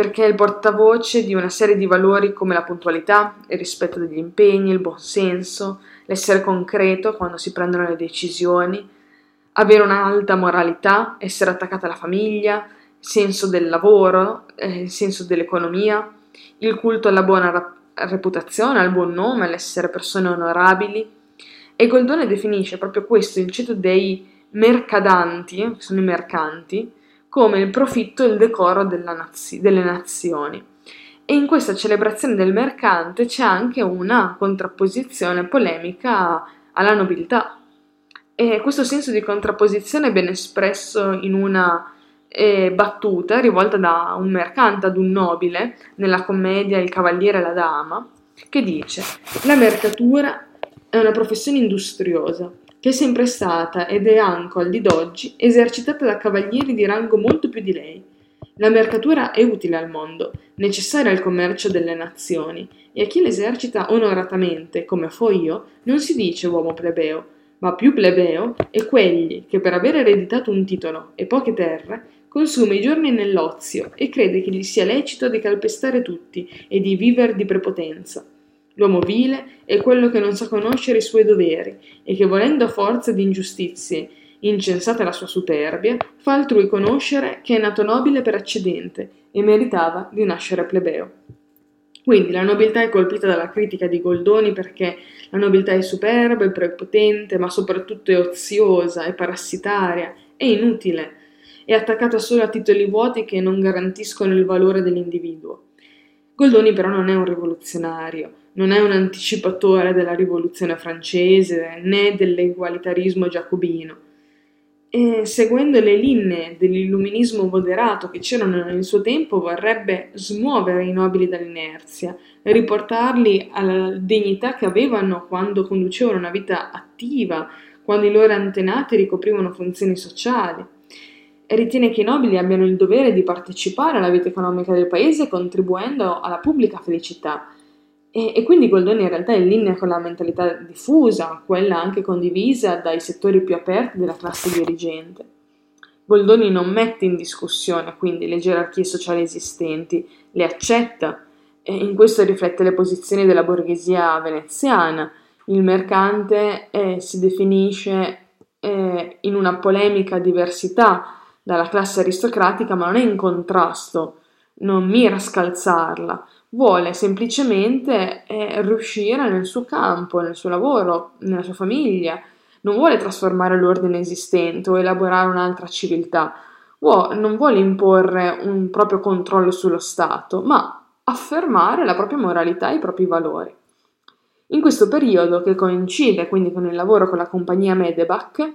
perché è il portavoce di una serie di valori come la puntualità, il rispetto degli impegni, il buonsenso, l'essere concreto quando si prendono le decisioni, avere un'alta moralità, essere attaccata alla famiglia, il senso del lavoro, eh, il senso dell'economia, il culto alla buona rap- reputazione, al buon nome, all'essere persone onorabili. E Goldone definisce proprio questo, il ceto dei mercadanti, che sono i mercanti, come il profitto e il decoro nazi- delle nazioni. E in questa celebrazione del mercante c'è anche una contrapposizione polemica alla nobiltà. E questo senso di contrapposizione ben espresso in una eh, battuta rivolta da un mercante ad un nobile nella commedia Il cavaliere e la dama, che dice: La mercatura è una professione industriosa che è sempre stata ed è anche al di d'oggi esercitata da cavalieri di rango molto più di lei. La mercatura è utile al mondo, necessaria al commercio delle nazioni, e a chi l'esercita onoratamente, come fo io, non si dice uomo plebeo, ma più plebeo è quegli che per aver ereditato un titolo e poche terre consuma i giorni nell'ozio e crede che gli sia lecito di calpestare tutti e di viver di prepotenza. L'uomo vile è quello che non sa conoscere i suoi doveri e che volendo a forza di ingiustizie, incensata la sua superbia, fa altrui conoscere che è nato nobile per accidente e meritava di nascere plebeo. Quindi la nobiltà è colpita dalla critica di Goldoni perché la nobiltà è superba, è prepotente, ma soprattutto è oziosa, è parassitaria, è inutile, è attaccata solo a titoli vuoti che non garantiscono il valore dell'individuo. Goldoni però non è un rivoluzionario, non è un anticipatore della rivoluzione francese né dell'egualitarismo giacobino. E seguendo le linee dell'illuminismo moderato che c'erano nel suo tempo, vorrebbe smuovere i nobili dall'inerzia, riportarli alla dignità che avevano quando conducevano una vita attiva, quando i loro antenati ricoprivano funzioni sociali. E ritiene che i nobili abbiano il dovere di partecipare alla vita economica del paese contribuendo alla pubblica felicità e, e, quindi Goldoni in realtà è in linea con la mentalità diffusa, quella anche condivisa dai settori più aperti della classe dirigente. Goldoni non mette in discussione quindi le gerarchie sociali esistenti, le accetta e in questo riflette le posizioni della borghesia veneziana. Il mercante eh, si definisce eh, in una polemica diversità dalla classe aristocratica, ma non è in contrasto, non mira a scalzarla, vuole semplicemente eh, riuscire nel suo campo, nel suo lavoro, nella sua famiglia, non vuole trasformare l'ordine esistente o elaborare un'altra civiltà, vuole, non vuole imporre un proprio controllo sullo Stato, ma affermare la propria moralità e i propri valori. In questo periodo, che coincide quindi con il lavoro con la compagnia Medebach,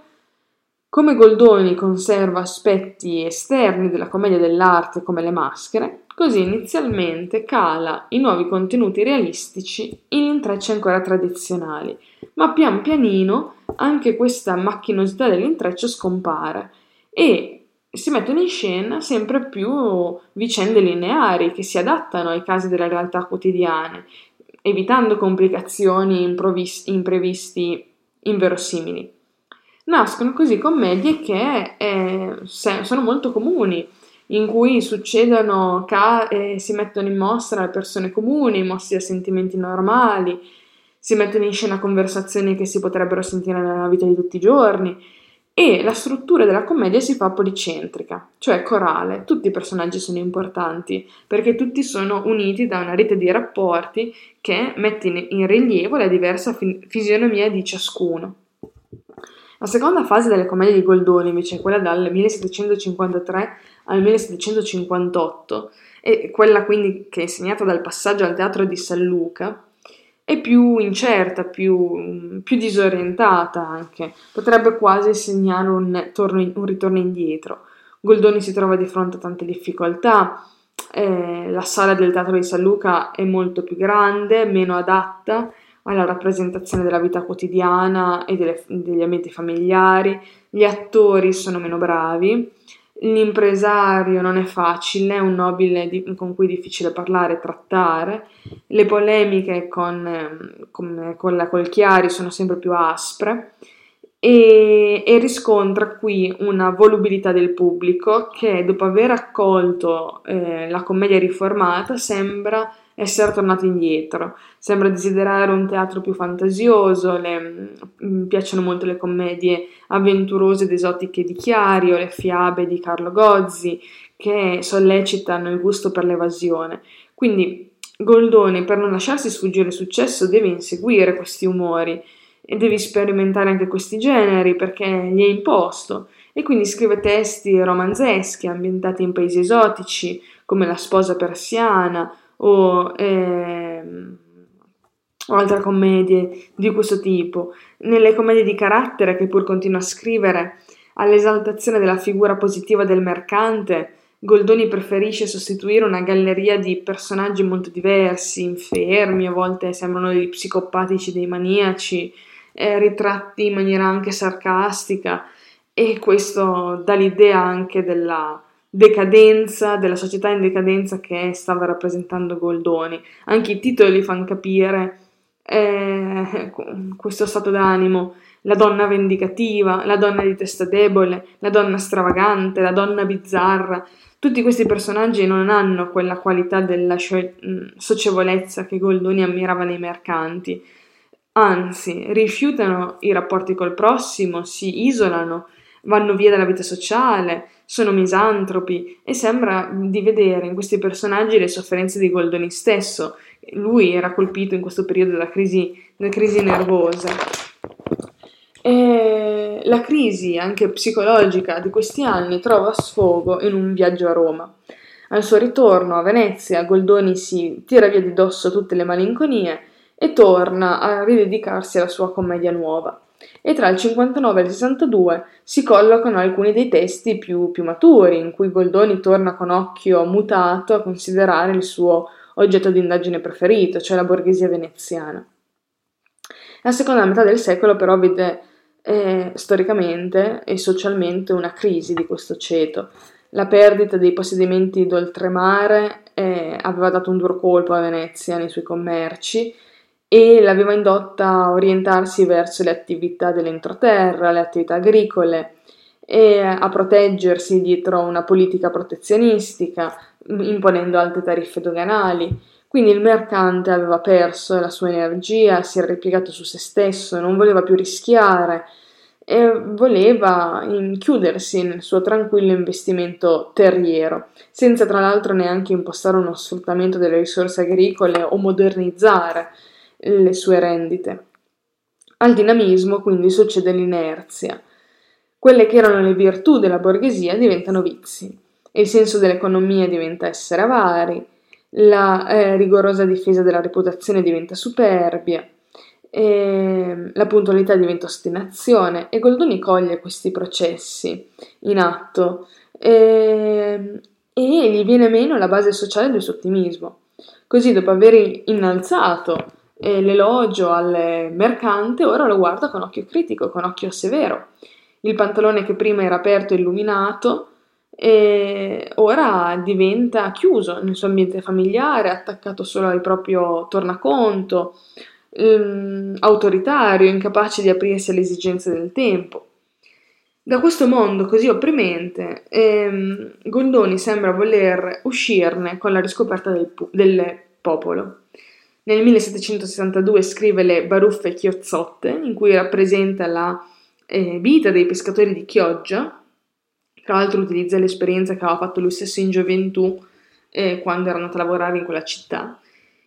come Goldoni conserva aspetti esterni della commedia dell'arte come le maschere, così inizialmente cala i nuovi contenuti realistici in intrecci ancora tradizionali, ma pian pianino anche questa macchinosità dell'intreccio scompare e si mettono in scena sempre più vicende lineari che si adattano ai casi della realtà quotidiane, evitando complicazioni improvvis- imprevisti inverosimili. Nascono così commedie che eh, sono molto comuni, in cui succedono, ca- eh, si mettono in mostra le persone comuni, mossi da sentimenti normali, si mettono in scena conversazioni che si potrebbero sentire nella vita di tutti i giorni e la struttura della commedia si fa policentrica, cioè corale, tutti i personaggi sono importanti perché tutti sono uniti da una rete di rapporti che mette in rilievo la diversa fi- fisionomia di ciascuno. La seconda fase delle commedie di Goldoni, invece, quella dal 1753 al 1758, e quella quindi che è segnata dal passaggio al teatro di San Luca, è più incerta, più, più disorientata anche, potrebbe quasi segnare un, torno, un, ritorno indietro. Goldoni si trova di fronte a tante difficoltà, eh, la sala del teatro di San Luca è molto più grande, meno adatta alla rappresentazione della vita quotidiana e delle, degli ambienti familiari, gli attori sono meno bravi, l'impresario non è facile, è un nobile di, con cui è difficile parlare e trattare, le polemiche con, con, con la Colchiari sono sempre più aspre e, e, riscontra qui una volubilità del pubblico che dopo aver accolto eh, la commedia riformata sembra essere tornato indietro, sembra desiderare un teatro più fantasioso, le, mi mm, piacciono molto le commedie avventurose ed esotiche di Chiari o le fiabe di Carlo Gozzi che sollecitano il gusto per l'evasione. Quindi Goldoni per non lasciarsi sfuggire il successo deve inseguire questi umori e devi sperimentare anche questi generi perché gli è imposto e quindi scrive testi romanzeschi ambientati in paesi esotici come La sposa persiana o, ehm, altre commedie di questo tipo. Nelle commedie di carattere che pur continua a scrivere all'esaltazione della figura positiva del mercante, Goldoni preferisce sostituire una galleria di personaggi molto diversi, infermi, a volte sembrano degli psicopatici, dei maniaci, eh, ritratti in maniera anche sarcastica e questo dà l'idea anche della decadenza, della società in decadenza che stava rappresentando Goldoni. Anche i titoli fanno capire eh, questo stato d'animo, la donna vendicativa, la donna di testa debole, la donna stravagante, la donna bizzarra. Tutti questi personaggi non hanno quella qualità della socievolezza che Goldoni ammirava nei mercanti anzi rifiutano i rapporti col prossimo, si isolano, vanno via dalla vita sociale, sono misantropi e sembra di vedere in questi personaggi le sofferenze di Goldoni stesso. Lui era colpito in questo periodo da crisi, da crisi nervose. E la crisi anche psicologica di questi anni trova sfogo in un viaggio a Roma. Al suo ritorno a Venezia, Goldoni si tira via di dosso tutte le malinconie e torna a ridedicarsi alla sua commedia nuova. E tra il 59 e il 62 si collocano alcuni dei testi più, più maturi, in cui Goldoni torna con occhio mutato a considerare il suo oggetto di indagine preferito, cioè la borghesia veneziana. La seconda metà del secolo però vede eh, storicamente e socialmente una crisi di questo ceto. La perdita dei possedimenti d'oltremare eh, aveva dato un duro colpo a Venezia nei suoi commerci e l'aveva indotta a orientarsi verso le attività dell'entroterra, le attività agricole e a proteggersi dietro una politica protezionistica, imponendo alte tariffe doganali. Quindi il mercante aveva perso la sua energia, si era ripiegato su se stesso, non voleva più rischiare e voleva chiudersi nel suo tranquillo investimento terriero, senza tra l'altro neanche impostare uno sfruttamento delle risorse agricole o modernizzare le sue rendite. Al dinamismo quindi succede l'inerzia. Quelle che erano le virtù della borghesia diventano vizi, il senso dell'economia diventa essere avari, la eh, rigorosa difesa della reputazione diventa superbia, e la puntualità diventa ostinazione e Goldoni coglie questi processi in atto e, e gli viene meno la base sociale del suo ottimismo. Così dopo aver innalzato eh, l'elogio al mercante, ora lo guarda con occhio critico, con occhio severo. Il pantalone che prima era aperto e illuminato e ora diventa chiuso nel suo ambiente familiare, attaccato solo al proprio tornaconto, ehm, autoritario, incapace di aprirsi alle esigenze del tempo. Da questo mondo così opprimente, ehm, Goldoni sembra voler uscirne con la riscoperta del, del popolo. Nel 1762 scrive le Baruffe Chiozzotte, in cui rappresenta la eh, vita dei pescatori di Chioggia, tra l'altro utilizza l'esperienza che aveva fatto lui stesso in gioventù eh, quando era andato a lavorare in quella città.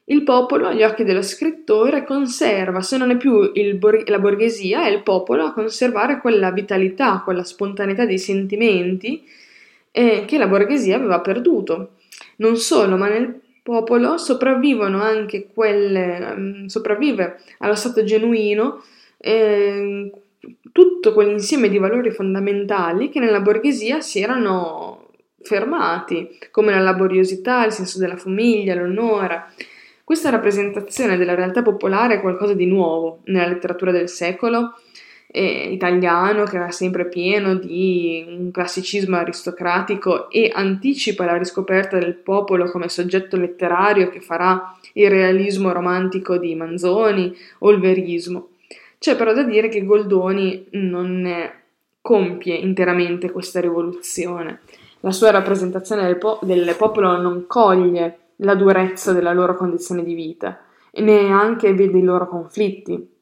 Il popolo, agli occhi dello scrittore, conserva, se non è più bor- la borghesia, è il popolo a conservare quella vitalità, quella spontaneità dei sentimenti eh, che la borghesia aveva perduto. Non solo, ma nel popolo sopravvivono anche quelle, um, sopravvive allo stato genuino eh, tutto quell'insieme di valori fondamentali che nella borghesia si erano fermati, come la laboriosità, il senso della famiglia, l'onore. Questa rappresentazione della realtà popolare è qualcosa di nuovo nella letteratura del secolo eh, italiano che era sempre pieno di un classicismo aristocratico e anticipa la riscoperta del popolo come soggetto letterario che farà il realismo romantico di Manzoni o il verismo. C'è però da dire che Goldoni non compie interamente questa rivoluzione. La sua rappresentazione del, po- del popolo non coglie la durezza della loro condizione di vita e neanche vede i loro conflitti.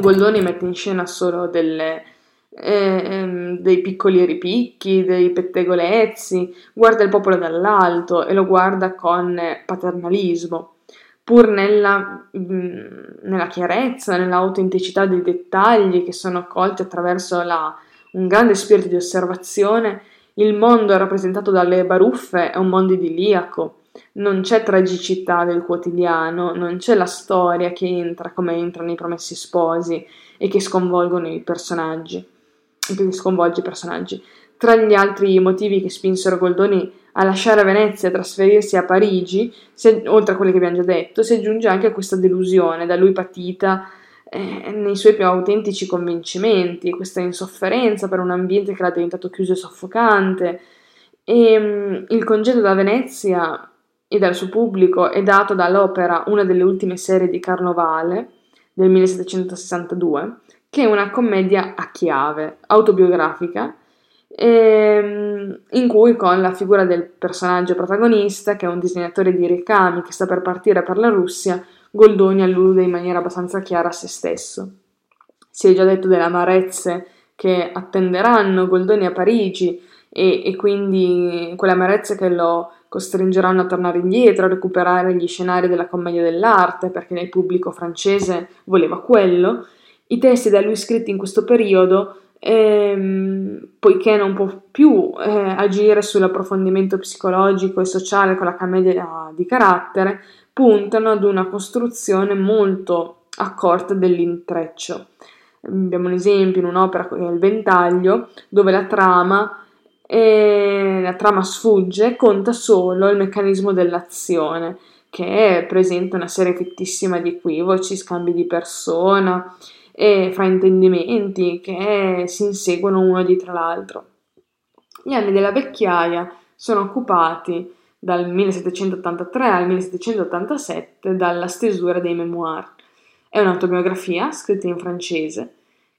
Goldoni mette in scena solo delle, eh, ehm, dei piccoli ripicchi, dei pettegolezzi, guarda il popolo dall'alto e lo guarda con paternalismo, pur nella, mh, mm, nella chiarezza, nell'autenticità dei dettagli che sono accolti attraverso la, un grande spirito di osservazione. Il mondo rappresentato dalle baruffe è un mondo idilliaco, non c'è tragicità del quotidiano, non c'è la storia che entra come entrano i promessi sposi e che sconvolgono i personaggi, che sconvolge i personaggi. Tra gli altri motivi che spinsero Goldoni a lasciare Venezia e trasferirsi a Parigi, si, oltre a quelli che abbiamo già detto, si aggiunge anche questa delusione da lui patita eh, nei suoi più autentici convincimenti, questa insofferenza per un ambiente che era diventato chiuso e soffocante. E um, il congedo da Venezia e dal suo pubblico è dato dall'opera una delle ultime serie di Carnovale del 1762, che è una commedia a chiave, autobiografica, ehm, in cui con la figura del personaggio protagonista, che è un disegnatore di ricami che sta per partire per la Russia, Goldoni allude in maniera abbastanza chiara a se stesso. Si è già detto delle amarezze che attenderanno Goldoni a Parigi e, e quindi quelle amarezze che lo costringeranno a tornare indietro, a recuperare gli scenari della commedia dell'arte, perché il pubblico francese voleva quello. I testi da lui scritti in questo periodo, ehm, poiché non può più eh, agire sull'approfondimento psicologico e sociale con la commedia di carattere, puntano ad una costruzione molto accorta dell'intreccio. Abbiamo un esempio in un'opera che Il Ventaglio, dove la trama e la trama sfugge, conta solo il meccanismo dell'azione, che presenta una serie fittissima di equivoci, scambi di persona e fraintendimenti che si inseguono uno dietro l'altro. Gli anni della vecchiaia sono occupati dal 1783 al 1787 dalla stesura dei memoir. È un'autobiografia scritta in francese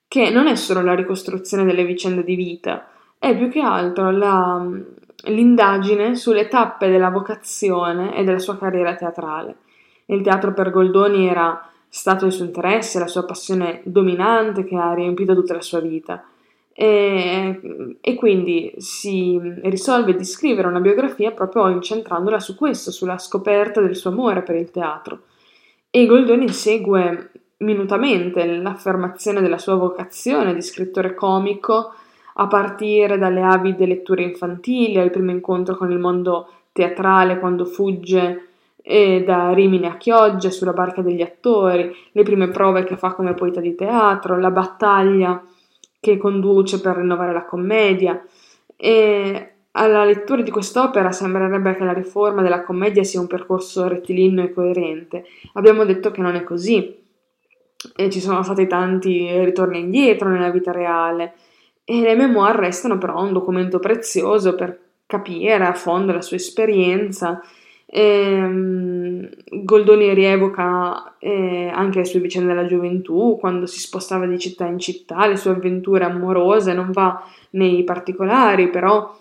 che non è solo la ricostruzione delle vicende di vita, è più che altro la, l'indagine sulle tappe della vocazione e della sua carriera teatrale. Il teatro per Goldoni era stato il suo interesse, la sua passione dominante che ha riempito tutta la sua vita. E, e, quindi si risolve di scrivere una biografia proprio incentrandola su questo, sulla scoperta del suo amore per il teatro. E Goldoni segue minutamente l'affermazione della sua vocazione di scrittore comico a partire dalle avide letture infantili, al primo incontro con il mondo teatrale quando fugge eh, da Rimini a Chioggia sulla barca degli attori, le prime prove che fa come poeta di teatro, la battaglia che conduce per rinnovare la commedia. E alla lettura di quest'opera sembrerebbe che la riforma della commedia sia un percorso rettilineo e coerente. Abbiamo detto che non è così. E ci sono stati tanti ritorni indietro nella vita reale. E le memoir restano però un documento prezioso per capire a fondo la sua esperienza. Ehm, Goldoni rievoca eh, anche le sue vicende della gioventù, quando si spostava di città in città, le sue avventure amorose, non va nei particolari, però,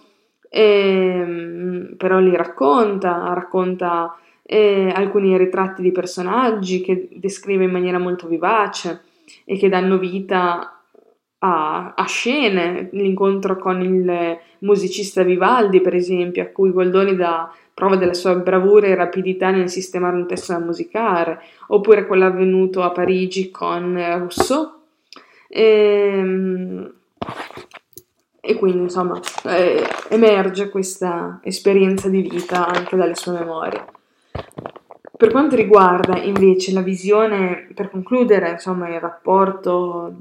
ehm, però li racconta, racconta eh, alcuni ritratti di personaggi che descrive in maniera molto vivace e che danno vita a, a, scene, l'incontro con il musicista Vivaldi, per esempio, a cui Goldoni dà prova della sua bravura e rapidità nel sistemare un testo da musicare, oppure quello avvenuto a Parigi con Rousseau. E, ehm, e quindi, insomma, eh, emerge questa esperienza di vita anche dalle sue memorie. Per quanto riguarda invece la visione, per concludere, insomma, il rapporto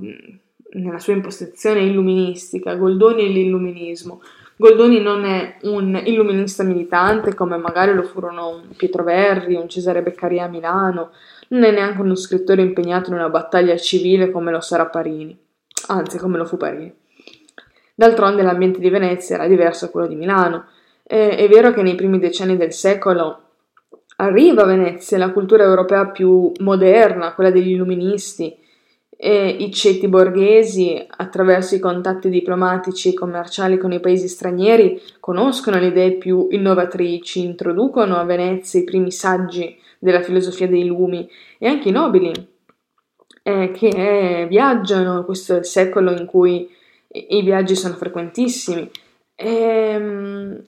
nella sua impostazione illuministica, Goldoni e l'illuminismo, Goldoni non è un illuminista militante come magari lo furono Pietro Verri, un Cesare Beccaria a Milano, non è neanche uno scrittore impegnato in una battaglia civile come lo sarà Parini, anzi come lo fu Parini. D'altronde l'ambiente di Venezia era diverso da quello di Milano. Eh, è vero che nei primi decenni del secolo arriva a Venezia la cultura europea più moderna, quella degli illuministi, e i ceti borghesi, attraverso i contatti diplomatici e commerciali con i paesi stranieri, conoscono le idee più innovatrici, introducono a Venezia i primi saggi della filosofia dei lumi e anche i nobili eh, che eh, viaggiano, questo è il secolo in cui i, viaggi sono frequentissimi. E, ehm,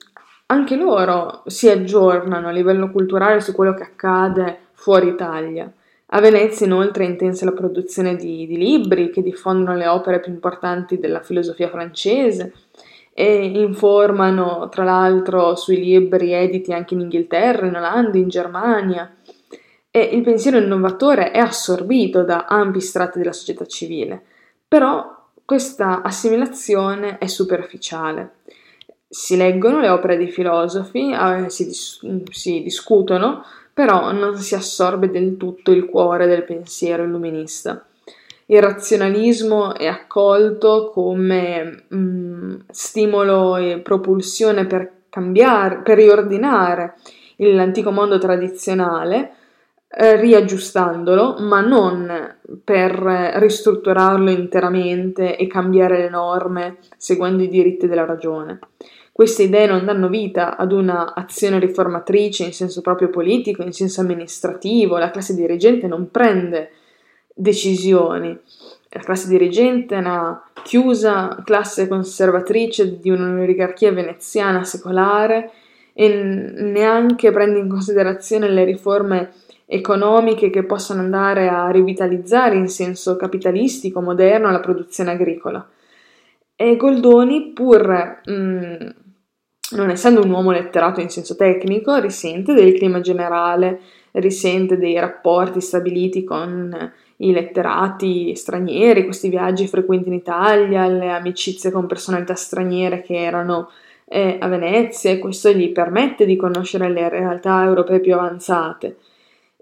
anche loro si aggiornano a livello culturale su quello che accade fuori Italia. A Venezia inoltre è intensa la produzione di, di libri che diffondono le opere più importanti della filosofia francese e informano tra l'altro sui libri editi anche in Inghilterra, in Olanda, in Germania. E il pensiero innovatore è assorbito da ampi strati della società civile, però questa assimilazione è superficiale. Si leggono le opere dei filosofi, eh, si, dis- si discutono, però non si assorbe del tutto il cuore del pensiero illuminista. Il razionalismo è accolto come mh, mm, stimolo e propulsione per cambiare, per riordinare l'antico mondo tradizionale, eh, riaggiustandolo, ma non per ristrutturarlo interamente e cambiare le norme seguendo i diritti della ragione. Queste idee non danno vita ad una azione riformatrice in senso proprio politico, in senso amministrativo, la classe dirigente non prende decisioni. La classe dirigente è una chiusa classe conservatrice di un'oligarchia veneziana secolare e neanche prende in considerazione le riforme economiche che possano andare a rivitalizzare in senso capitalistico moderno la produzione agricola. E Goldoni, pur mh, non essendo un uomo letterato in senso tecnico, risente del clima generale, risente dei rapporti stabiliti con i letterati stranieri, questi viaggi frequenti in Italia, le amicizie con personalità straniere che erano eh, a Venezia e questo gli permette di conoscere le realtà europee più avanzate.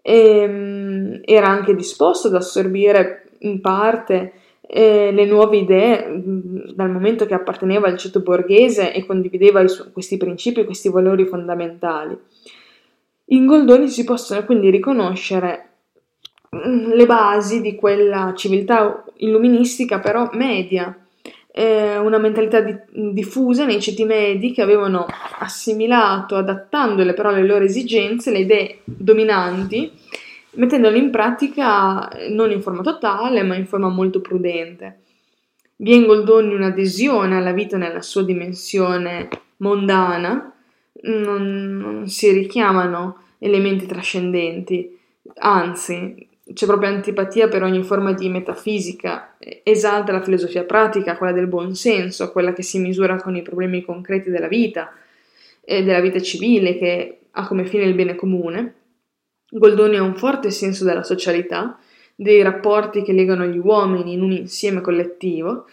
E, ehm, era anche disposto ad assorbire in parte eh, le nuove idee dal momento che apparteneva al ceto borghese e condivideva su- questi principi, questi valori fondamentali. In Goldoni si possono quindi riconoscere le basi di quella civiltà illuministica però media, eh, una mentalità di- diffusa nei ceti medi che avevano assimilato, adattandole però alle loro esigenze, le idee dominanti mettendolo in pratica non in forma totale, ma in forma molto prudente. Vi è in Goldoni un'adesione alla vita nella sua dimensione mondana, non, non si richiamano elementi trascendenti, anzi, c'è proprio antipatia per ogni forma di metafisica, esalta la filosofia pratica, quella del buonsenso, quella che si misura con i problemi concreti della vita e della vita civile che ha come fine il bene comune. Goldoni ha un forte senso della socialità, dei rapporti che legano gli uomini in un insieme collettivo,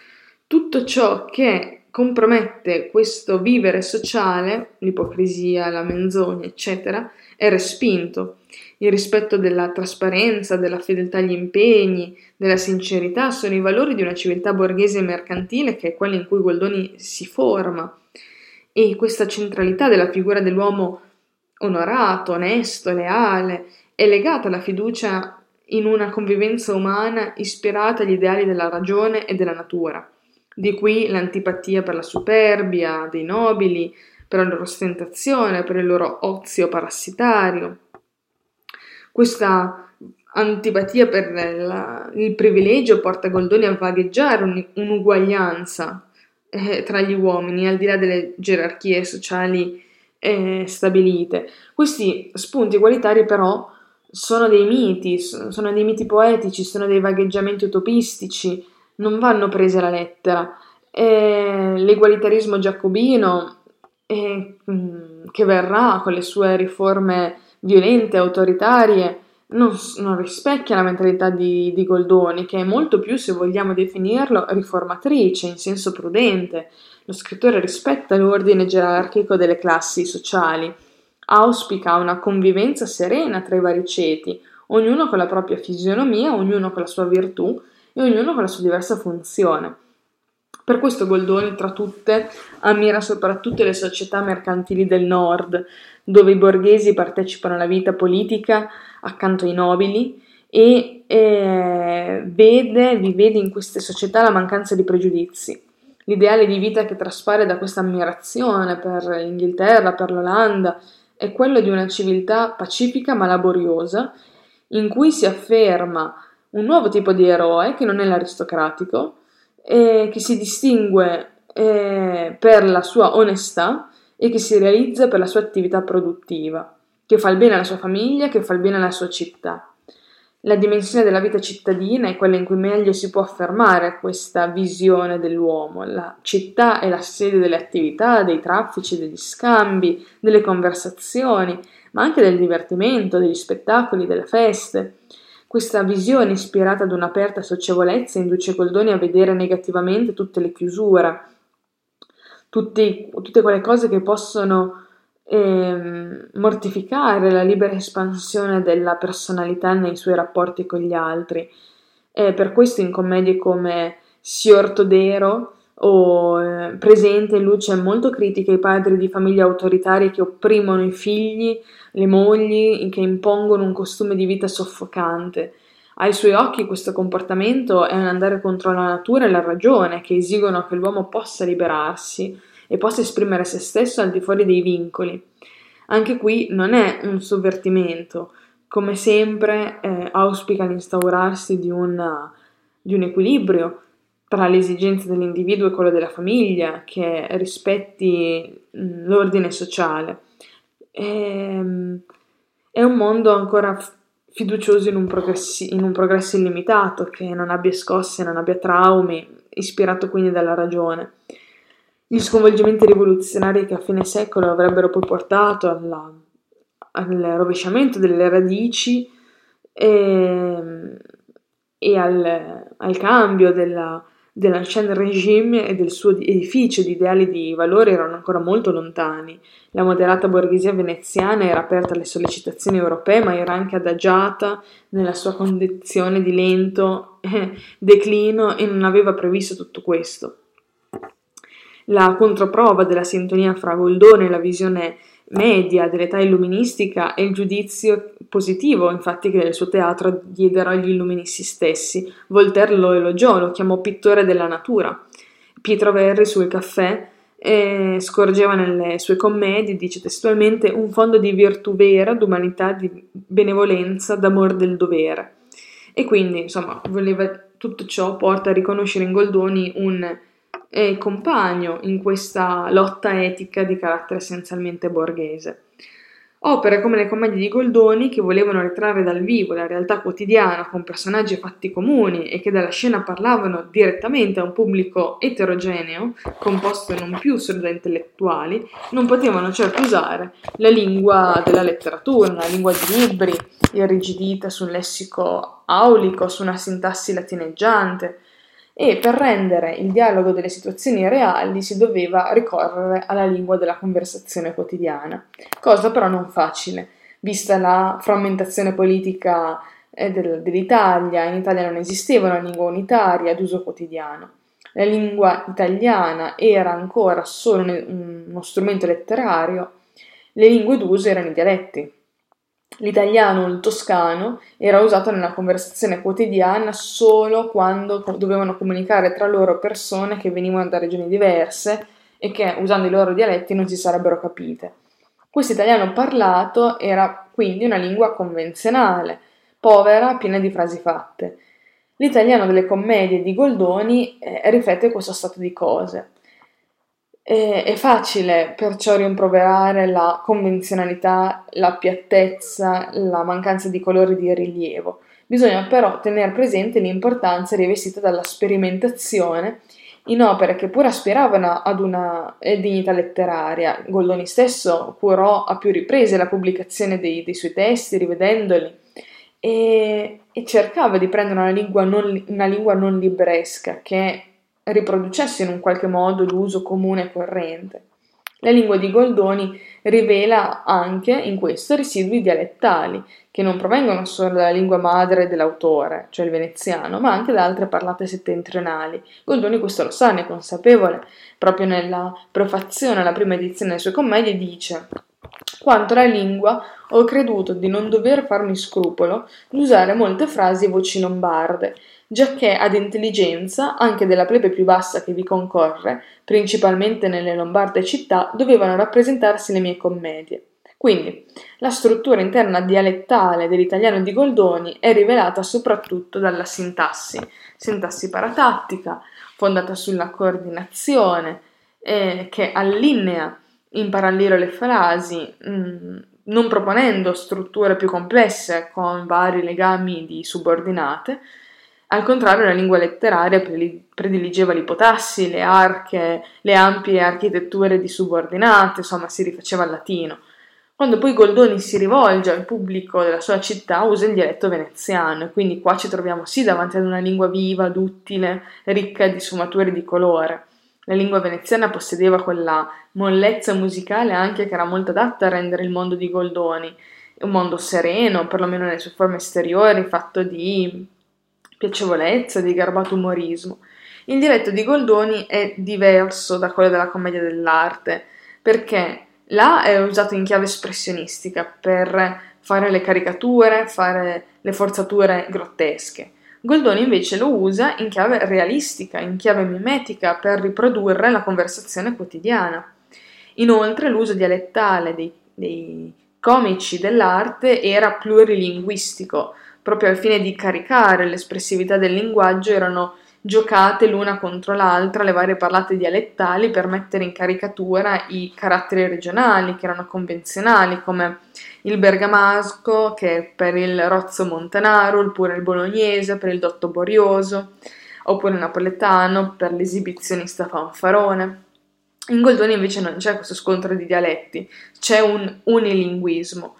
tutto ciò che compromette questo vivere sociale, l'ipocrisia, la menzogna, eccetera, è respinto. Il rispetto della trasparenza, della fedeltà agli impegni, della sincerità sono i valori di una civiltà borghese e mercantile che è quella in cui Goldoni si forma. E questa centralità della figura dell'uomo onorato, onesto, leale, è legata alla fiducia in una convivenza umana ispirata agli ideali della ragione e della natura. Di qui l'antipatia per la superbia dei nobili, per la loro ostentazione, per il loro ozio parassitario. Questa antipatia per la, il privilegio porta Goldoni a vagheggiare un, un'uguaglianza eh, tra gli uomini, al di là delle gerarchie sociali eh, stabilite. Questi spunti egualitari però sono dei miti, sono dei miti poetici, sono dei vagheggiamenti utopistici, non vanno presi alla lettera. E l'egualitarismo giacobino, eh, che verrà con le sue riforme violente, autoritarie, non, non rispecchia la mentalità di, di, Goldoni, che è molto più, se vogliamo definirlo, riformatrice, in senso prudente. Lo scrittore rispetta l'ordine gerarchico delle classi sociali, auspica una convivenza serena tra i vari ceti, ognuno con la propria fisionomia, ognuno con la sua virtù e ognuno con la sua diversa funzione. Per questo Goldoni, tra tutte, ammira soprattutto le società mercantili del nord, dove i borghesi partecipano alla vita politica accanto ai nobili e eh, vede, vi vede in queste società la mancanza di pregiudizi. L'ideale di vita che traspare da questa ammirazione per l'Inghilterra, per l'Olanda, è quello di una civiltà pacifica ma laboriosa, in cui si afferma un nuovo tipo di eroe che non è l'aristocratico, eh, che si distingue eh, per la sua onestà e che si realizza per la sua attività produttiva, che fa il bene alla sua famiglia, che fa il bene alla sua città. La dimensione della vita cittadina è quella in cui meglio si può affermare questa visione dell'uomo. La città è la sede delle attività, dei traffici, degli scambi, delle conversazioni, ma anche del divertimento, degli spettacoli, delle feste. Questa visione ispirata ad un'aperta socievolezza induce Goldoni a vedere negativamente tutte le chiusure, tutti, tutte quelle cose che possono eh, mortificare la libera espansione della personalità nei suoi rapporti con gli altri. E per questo in commedie come Signor Todero o eh, Presente luce molto critica ai padri di famiglie autoritarie che opprimono i figli, le mogli, che impongono un costume di vita soffocante. Ai suoi occhi questo comportamento è un andare contro la natura e la ragione, che esigono che l'uomo possa liberarsi e possa esprimere se stesso al di fuori dei vincoli. Anche qui non è un sovvertimento, come sempre eh, auspica l'instaurarsi di, una, di un equilibrio tra le esigenze dell'individuo e quelle della famiglia, che rispetti l'ordine sociale. E, ehm, è un mondo ancora fiducioso in un, progressi- in un progresso illimitato, che non abbia scosse, non abbia traumi, ispirato quindi dalla ragione. Gli sconvolgimenti rivoluzionari che a fine secolo avrebbero poi portato alla, al rovesciamento delle radici e, e al, al, cambio della, dell'ancien regime e del suo edificio di ideali di valore erano ancora molto lontani. La moderata borghesia veneziana era aperta alle sollecitazioni europee, ma era anche adagiata nella sua condizione di lento declino e non aveva previsto tutto questo. La controprova della sintonia fra Goldone e la visione media dell'età illuministica è il giudizio positivo, infatti, che nel suo teatro diedero agli illuministi stessi. Voltaire lo elogiò, lo chiamò pittore della natura. Pietro Verri sul caffè e scorgeva nelle sue commedie, dice testualmente, un fondo di virtù vera, d'umanità, di benevolenza, d'amor del dovere. E quindi, insomma, voleva, tutto ciò porta a riconoscere in Goldoni un eh, compagno in questa lotta etica di carattere essenzialmente borghese. Opere come le commedie di Goldoni, che volevano ritrarre dal vivo la realtà quotidiana con personaggi e fatti comuni e che dalla scena parlavano direttamente a un pubblico eterogeneo, composto non più solo da intellettuali, non potevano certo usare la lingua della letteratura, la lingua di libri, irrigidita su un lessico aulico, su una sintassi latineggiante, e per rendere il dialogo delle situazioni reali si doveva ricorrere alla lingua della conversazione quotidiana, cosa però non facile, vista la frammentazione politica eh, del, dell'Italia, in Italia non esisteva una lingua unitaria d'uso quotidiano. La lingua italiana era ancora solo uno strumento letterario, le lingue d'uso erano i dialetti. L'italiano il toscano era usato nella conversazione quotidiana solo quando dovevano comunicare tra loro persone che venivano da regioni diverse e che usando i loro dialetti non si sarebbero capite. Questo italiano parlato era quindi una lingua convenzionale, povera, piena di frasi fatte. L'italiano delle commedie di Goldoni eh, riflette questo stato di cose. È, è facile perciò rimproverare la convenzionalità, la piattezza, la mancanza di colore di rilievo. Bisogna però tenere presente l'importanza rivestita dalla sperimentazione in opere che pure aspiravano ad una eh, dignità letteraria. Goldoni stesso curò a più riprese la pubblicazione dei, dei suoi testi, rivedendoli, e, e, cercava di prendere una lingua non, una lingua non libresca che riproducesse in un qualche modo l'uso comune e corrente. La lingua di Goldoni rivela anche in questo residui dialettali, che non provengono solo dalla lingua madre dell'autore, cioè il veneziano, ma anche da altre parlate settentrionali. Goldoni questo lo sa, ne è consapevole. Proprio nella prefazione alla prima edizione delle sue commedie dice quanto alla lingua, ho creduto di non dover farmi scrupolo di usare molte frasi e voci lombarde, giacché ad intelligenza, anche della plebe più bassa che vi concorre, principalmente nelle lombarde città, dovevano rappresentarsi le mie commedie. Quindi, la struttura interna dialettale dell'italiano di Goldoni è rivelata soprattutto dalla sintassi, sintassi paratattica, fondata sulla coordinazione, eh, che allinea in parallelo le frasi, mh, mm, non proponendo strutture più complesse con vari legami di subordinate, al contrario, la lingua letteraria prediligeva l'ipotassi, le arche, le ampie architetture di subordinate, insomma si rifaceva al latino. Quando poi Goldoni si rivolge al pubblico della sua città usa il dialetto veneziano e quindi qua ci troviamo sì davanti ad una lingua viva, duttile, ricca di sfumature di colore. La lingua veneziana possedeva quella mollezza musicale anche che era molto adatta a rendere il mondo di Goldoni, un mondo sereno, perlomeno nelle sue forme esteriori, fatto di piacevolezza, di garbato umorismo. Il dialetto di Goldoni è diverso da quello della commedia dell'arte, perché là è usato in chiave espressionistica per fare le caricature, fare le forzature grottesche. Goldoni invece lo usa in chiave realistica, in chiave mimetica, per riprodurre la conversazione quotidiana. Inoltre l'uso dialettale dei, dei comici dell'arte era plurilinguistico, proprio al fine di caricare l'espressività del linguaggio, erano giocate l'una contro l'altra le varie parlate dialettali per mettere in caricatura i caratteri regionali che erano convenzionali, come il bergamasco che per il rozzo montanaro, oppure il bolognese per il dotto borioso, oppure il napoletano per l'esibizionista fanfarone. In Goldoni invece non c'è questo scontro di dialetti, c'è un unilinguismo,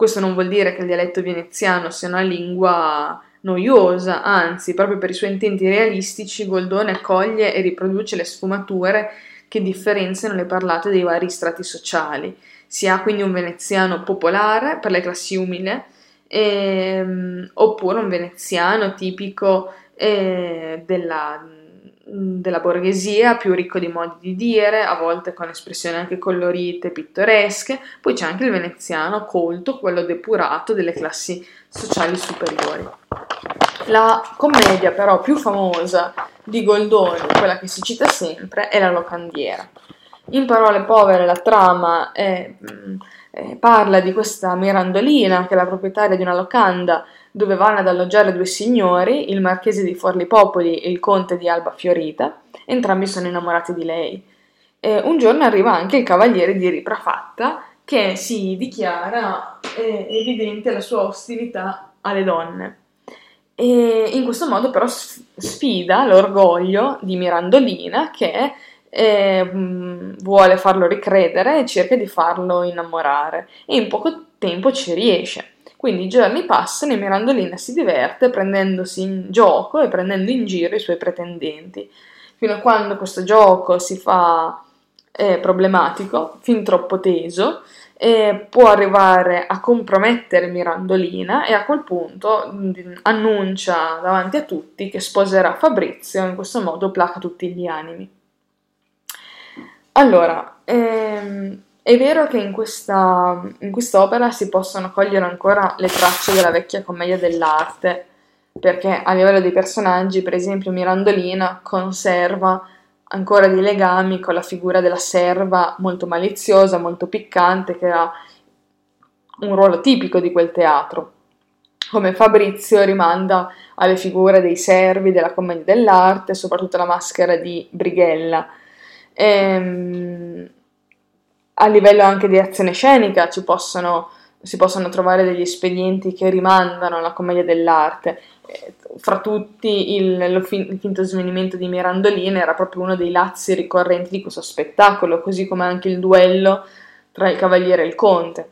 questo non vuol dire che il dialetto veneziano sia una lingua noiosa, anzi, proprio per i suoi intenti realistici, Goldone accoglie e riproduce le sfumature che differenziano le parlate dei vari strati sociali. Si ha quindi un veneziano popolare per le classi umili, ehm, oppure un veneziano tipico eh, della della borghesia, più ricco di modi di dire, a volte con espressioni anche colorite, pittoresche, poi c'è anche il veneziano colto, quello depurato delle classi sociali superiori. La commedia però più famosa di Goldoni, quella che si cita sempre, è La locandiera. In parole povere la trama è, mm, eh, parla di questa Mirandolina che è la proprietaria di una locanda dove vanno ad alloggiare due signori, il marchese di Forlipopoli e il conte di Alba Fiorita, entrambi sono innamorati di lei. E un giorno arriva anche il cavaliere di Riprafatta che si dichiara eh, evidente la sua ostilità alle donne. E in questo modo però sfida l'orgoglio di Mirandolina che eh, vuole farlo ricredere e cerca di farlo innamorare e in poco tempo ci riesce. Quindi i giorni passano e Mirandolina si diverte prendendosi in gioco e prendendo in giro i suoi pretendenti, fino a quando questo gioco si fa eh, problematico, fin troppo teso, e può arrivare a compromettere Mirandolina e a quel punto mm, annuncia davanti a tutti che sposerà Fabrizio e in questo modo placa tutti gli animi. Allora, ehm, è vero che in questa, in quest'opera si possono cogliere ancora le tracce della vecchia commedia dell'arte, perché a livello dei personaggi, per esempio, Mirandolina conserva ancora dei legami con la figura della serva molto maliziosa, molto piccante, che ha un ruolo tipico di quel teatro. Come Fabrizio rimanda alle figure dei servi della commedia dell'arte, soprattutto la maschera di Brighella. Ehm, a livello anche di azione scenica ci possono, si possono trovare degli espedienti che rimandano alla commedia dell'arte fra tutti il, il, finto svenimento di Mirandolina era proprio uno dei lazzi ricorrenti di questo spettacolo, così come anche il duello tra il cavaliere e il conte.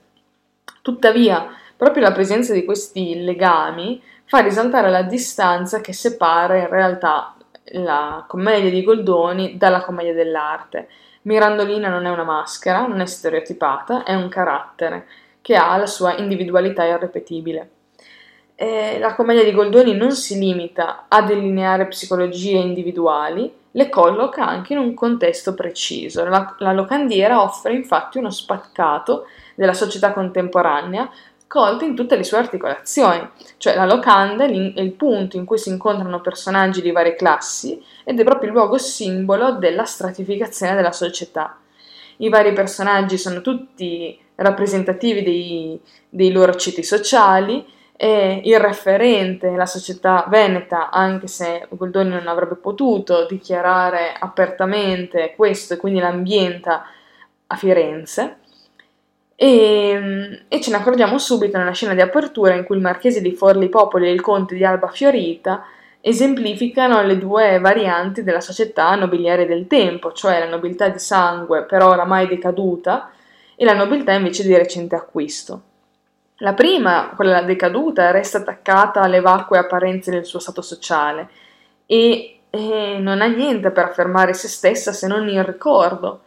Tuttavia, proprio la presenza di questi legami fa risaltare la distanza che separa in realtà la commedia di Goldoni dalla commedia dell'arte. Mirandolina non è una maschera, non è stereotipata, è un carattere che ha la sua individualità irrepetibile eh, la commedia di Goldoni non si limita a delineare psicologie individuali, le colloca anche in un contesto preciso. La, la locandiera offre infatti uno spaccato della società contemporanea colto in tutte le sue articolazioni, cioè la locanda è il punto in cui si incontrano personaggi di varie classi ed è proprio il luogo simbolo della stratificazione della società. I vari personaggi sono tutti rappresentativi dei, dei loro ceti sociali, è il referente, la società veneta, anche se Goldoni non avrebbe potuto dichiarare apertamente questo e quindi l'ambienta a Firenze. E, e, ce ne accorgiamo subito nella scena di apertura in cui il marchese di Forli Popoli e il conte di Alba Fiorita esemplificano le due varianti della società nobiliare del tempo, cioè la nobiltà di sangue però oramai decaduta e la nobiltà invece di recente acquisto. La prima, quella decaduta, resta attaccata alle vacue apparenze del suo stato sociale e, e non ha niente per affermare se stessa se non il ricordo.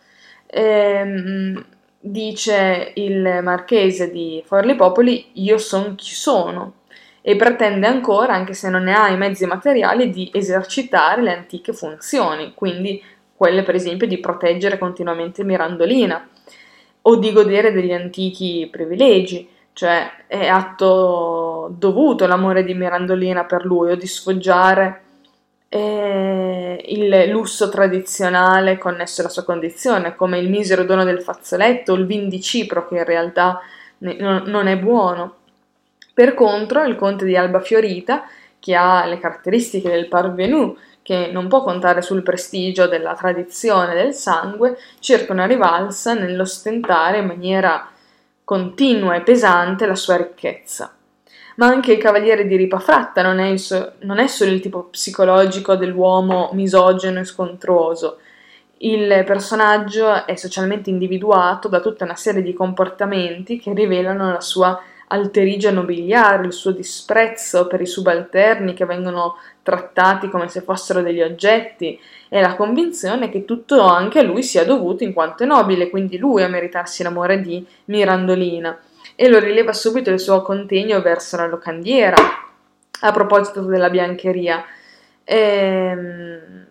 Ehm, dice il marchese di Forli Popoli: Io sono chi sono. E pretende ancora, anche se non ne ha i mezzi materiali, di esercitare le antiche funzioni, quindi quelle per esempio di proteggere continuamente Mirandolina o di godere degli antichi privilegi cioè è atto dovuto l'amore di Mirandolina per lui o di sfoggiare eh, il lusso tradizionale connesso alla sua condizione, come il misero dono del fazzoletto il vin di Cipro che in realtà ne, non, non è buono. Per contro, il conte di Alba Fiorita, che ha le caratteristiche del parvenu, che non può contare sul prestigio della tradizione del sangue, cerca una rivalsa nell'ostentare in maniera continua e pesante la sua ricchezza. Ma anche il cavaliere di Ripafratta non è, so- non è solo il tipo psicologico dell'uomo misogeno e scontruoso. Il personaggio è socialmente individuato da tutta una serie di comportamenti che rivelano la sua alterigia nobiliare, il suo disprezzo per i subalterni che vengono trattati come se fossero degli oggetti e la convinzione che tutto anche a lui sia dovuto in quanto è nobile, quindi lui a meritarsi l'amore di Mirandolina e lo rileva subito il suo contegno verso la locandiera a proposito della biancheria. Ehm...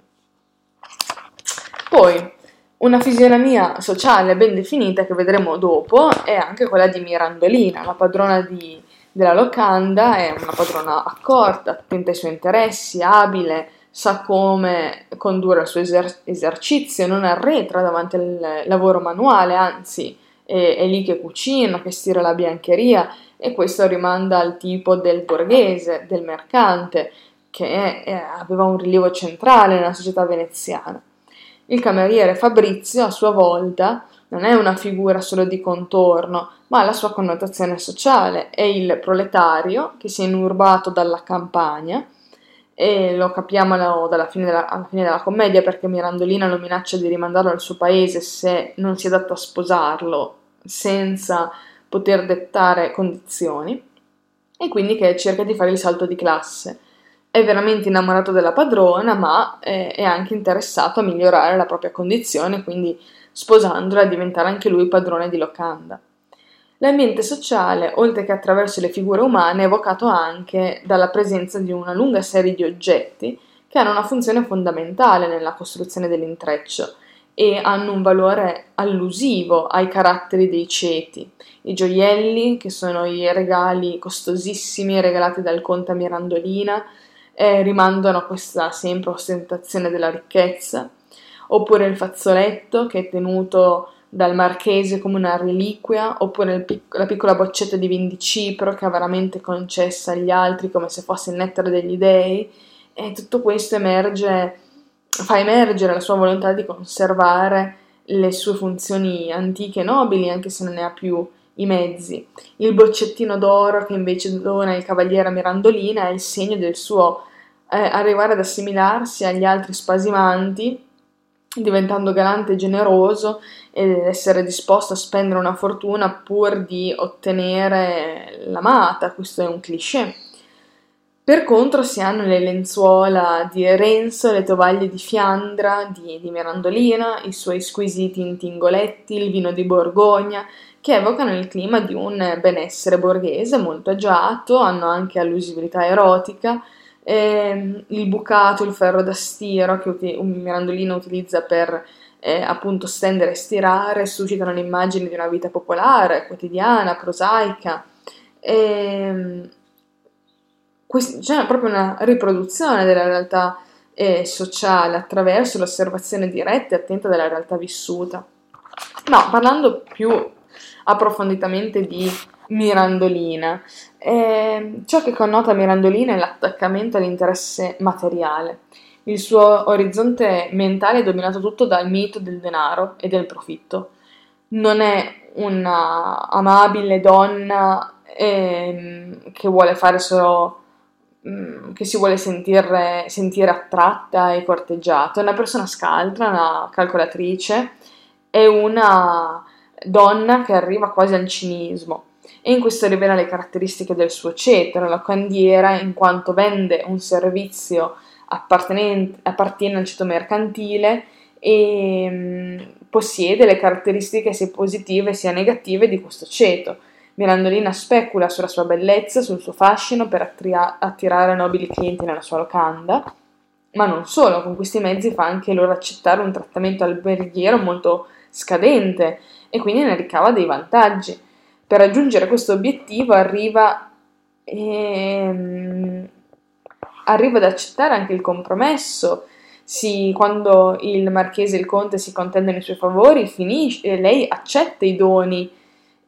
Poi una fisionomia sociale ben definita che vedremo dopo è anche quella di Mirandolina, la padrona di, della locanda, è una padrona accorta, attenta ai suoi interessi, abile, sa come condurre il suo eser- esercizio, non arretra davanti al lavoro manuale, anzi è, è lì che cucina, che stira la biancheria e questo rimanda al tipo del borghese, del mercante, che è, aveva un rilievo centrale nella società veneziana. Il cameriere Fabrizio, a sua volta, non è una figura solo di contorno, ma ha la sua connotazione sociale. È il proletario che si è inurbato dalla campagna, e lo capiamo dalla fine della, alla fine della commedia perché Mirandolina lo minaccia di rimandarlo al suo paese se non si adatta a sposarlo senza poter dettare condizioni e quindi che cerca di fare il salto di classe. È veramente innamorato della padrona, ma è, è anche interessato a migliorare la propria condizione, quindi sposandola diventare anche lui padrone di locanda. L'ambiente sociale, oltre che attraverso le figure umane, è evocato anche dalla presenza di una lunga serie di oggetti che hanno una funzione fondamentale nella costruzione dell'intreccio e hanno un valore allusivo ai caratteri dei ceti. I gioielli, che sono i regali costosissimi regalati dal conte Mirandolina, eh, rimandano a questa sempre ostentazione della ricchezza, oppure il fazzoletto che è tenuto dal marchese come una reliquia, oppure pic- la piccola boccetta di vin di Cipro che ha veramente concessa agli altri come se fosse il nettare degli dei, e tutto questo emerge, fa emergere la sua volontà di conservare le sue funzioni antiche e nobili, anche se non ne ha più i mezzi. Il boccettino d'oro che invece dona il cavaliere Mirandolina è il segno del suo eh, arrivare ad assimilarsi agli altri spasimanti diventando galante e generoso ed essere disposto a spendere una fortuna pur di ottenere l'amata, questo è un cliché. Per contro si hanno le lenzuola di Renzo, le tovaglie di Fiandra, di, di Mirandolina, i suoi squisiti intingoletti, il vino di Borgogna, che evocano il clima di un benessere borghese molto agiato, hanno anche allusività erotica, eh, il bucato, il ferro da stiro che un mirandolino utilizza per eh, appunto stendere e stirare, suscitano l'immagine di una vita popolare, quotidiana, prosaica. E, c'è proprio una riproduzione della realtà eh, sociale attraverso l'osservazione diretta e attenta della realtà vissuta. Ma parlando più approfonditamente di Mirandolina. Eh, ciò che connota Mirandolina è l'attaccamento all'interesse materiale. Il suo orizzonte mentale è dominato tutto dal mito del denaro e del profitto. Non è una amabile donna eh, che vuole fare solo mm, che si vuole sentire, sentire attratta e corteggiata, è una persona scaltra, una calcolatrice, è una donna che arriva quasi al cinismo e in questo rivela le caratteristiche del suo cetro, la candiera in quanto vende un servizio appartiene al ceto mercantile e mh, mm, possiede le caratteristiche sia positive sia negative di questo ceto. Mirandolina specula sulla sua bellezza, sul suo fascino per attria- attirare nobili clienti nella sua locanda, ma non solo, con questi mezzi fa anche loro accettare un trattamento alberghiero molto scadente e quindi ne ricava dei vantaggi per raggiungere questo obiettivo arriva, ehm, arriva ad accettare anche il compromesso. Si, quando il marchese e il conte si contendono i suoi favori, finisce, lei accetta i doni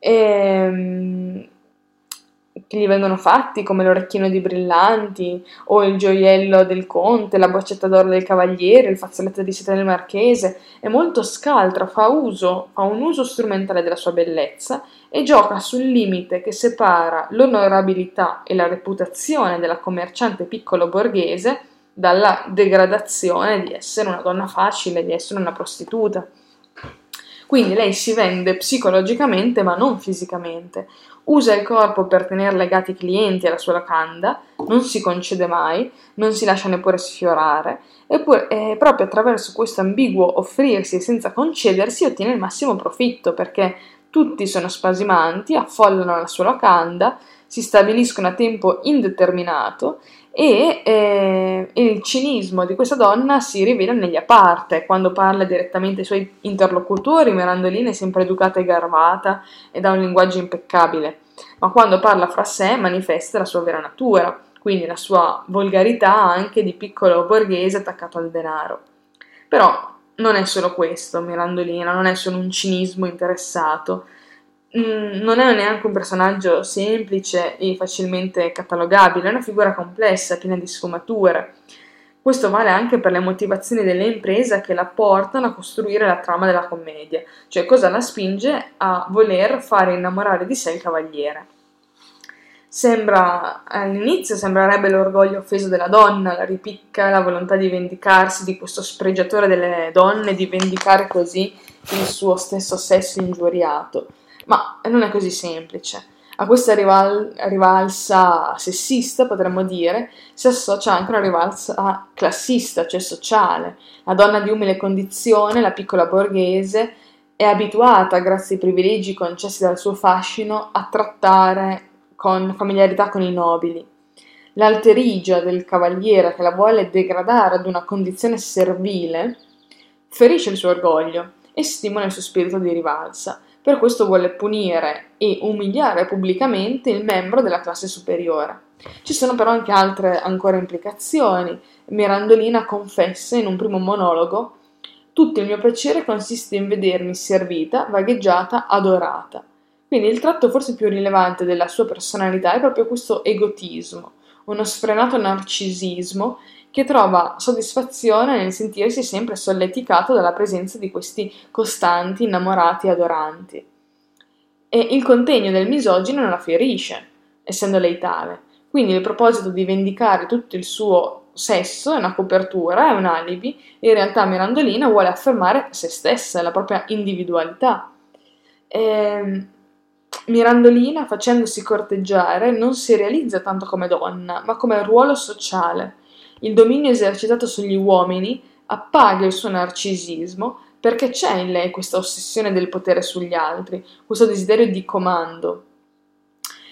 ehm, che gli vengono fatti, come l'orecchino di brillanti, o il gioiello del conte, la boccetta d'oro del cavaliere, il fazzoletto di seta del marchese. È molto scaltra, fa, uso, fa un uso strumentale della sua bellezza e gioca sul limite che separa l'onorabilità e la reputazione della commerciante piccolo borghese dalla degradazione di essere una donna facile, di essere una prostituta. Quindi lei si vende psicologicamente ma non fisicamente, usa il corpo per tenere legati i clienti alla sua locanda, non si concede mai, non si lascia neppure sfiorare, eppure eh, proprio attraverso questo ambiguo offrirsi senza concedersi ottiene il massimo profitto perché tutti sono spasimanti, affollano la sua locanda, si stabiliscono a tempo indeterminato e eh, il cinismo di questa donna si rivela negli a parte, quando parla direttamente ai suoi interlocutori, Mirandolina è sempre educata e garbata ed ha un linguaggio impeccabile, ma quando parla fra sé manifesta la sua vera natura, quindi la sua volgarità anche di piccolo borghese attaccato al denaro. Però non è solo questo, Mirandolina, non è solo un cinismo interessato, non è neanche un personaggio semplice e facilmente catalogabile, è una figura complessa, piena di sfumature. Questo vale anche per le motivazioni dell'impresa che la portano a costruire la trama della commedia, cioè cosa la spinge a voler fare innamorare di sé il cavaliere. Sembra, all'inizio sembrerebbe l'orgoglio offeso della donna, la ripicca, la volontà di vendicarsi di questo spregiatore delle donne, di vendicare così il suo stesso sesso ingiuriato. Ma non è così semplice. A questa rival- rivalsa sessista, potremmo dire, si associa anche una rivalsa classista, cioè sociale. La donna di umile condizione, la piccola borghese, è abituata, grazie ai privilegi concessi dal suo fascino, a trattare con familiarità con i nobili. L'alterigia del cavaliere che la vuole degradare ad una condizione servile ferisce il suo orgoglio e stimola il suo spirito di rivalsa. Per questo vuole punire e umiliare pubblicamente il membro della classe superiore. Ci sono però anche altre ancora implicazioni. Mirandolina confessa in un primo monologo tutto il mio piacere consiste in vedermi servita, vagheggiata, adorata. Quindi il tratto forse più rilevante della sua personalità è proprio questo egotismo, uno sfrenato narcisismo che trova soddisfazione nel sentirsi sempre solleticato dalla presenza di questi costanti innamorati adoranti. E il contegno del misogino non la ferisce, essendo lei tale. Quindi il proposito di vendicare tutto il suo sesso è una copertura, è un alibi, e in realtà Mirandolina vuole affermare se stessa, la propria individualità. E ehm, Mirandolina, facendosi corteggiare, non si realizza tanto come donna, ma come ruolo sociale. Il dominio esercitato sugli uomini appaga il suo narcisismo perché c'è in lei questa ossessione del potere sugli altri, questo desiderio di comando.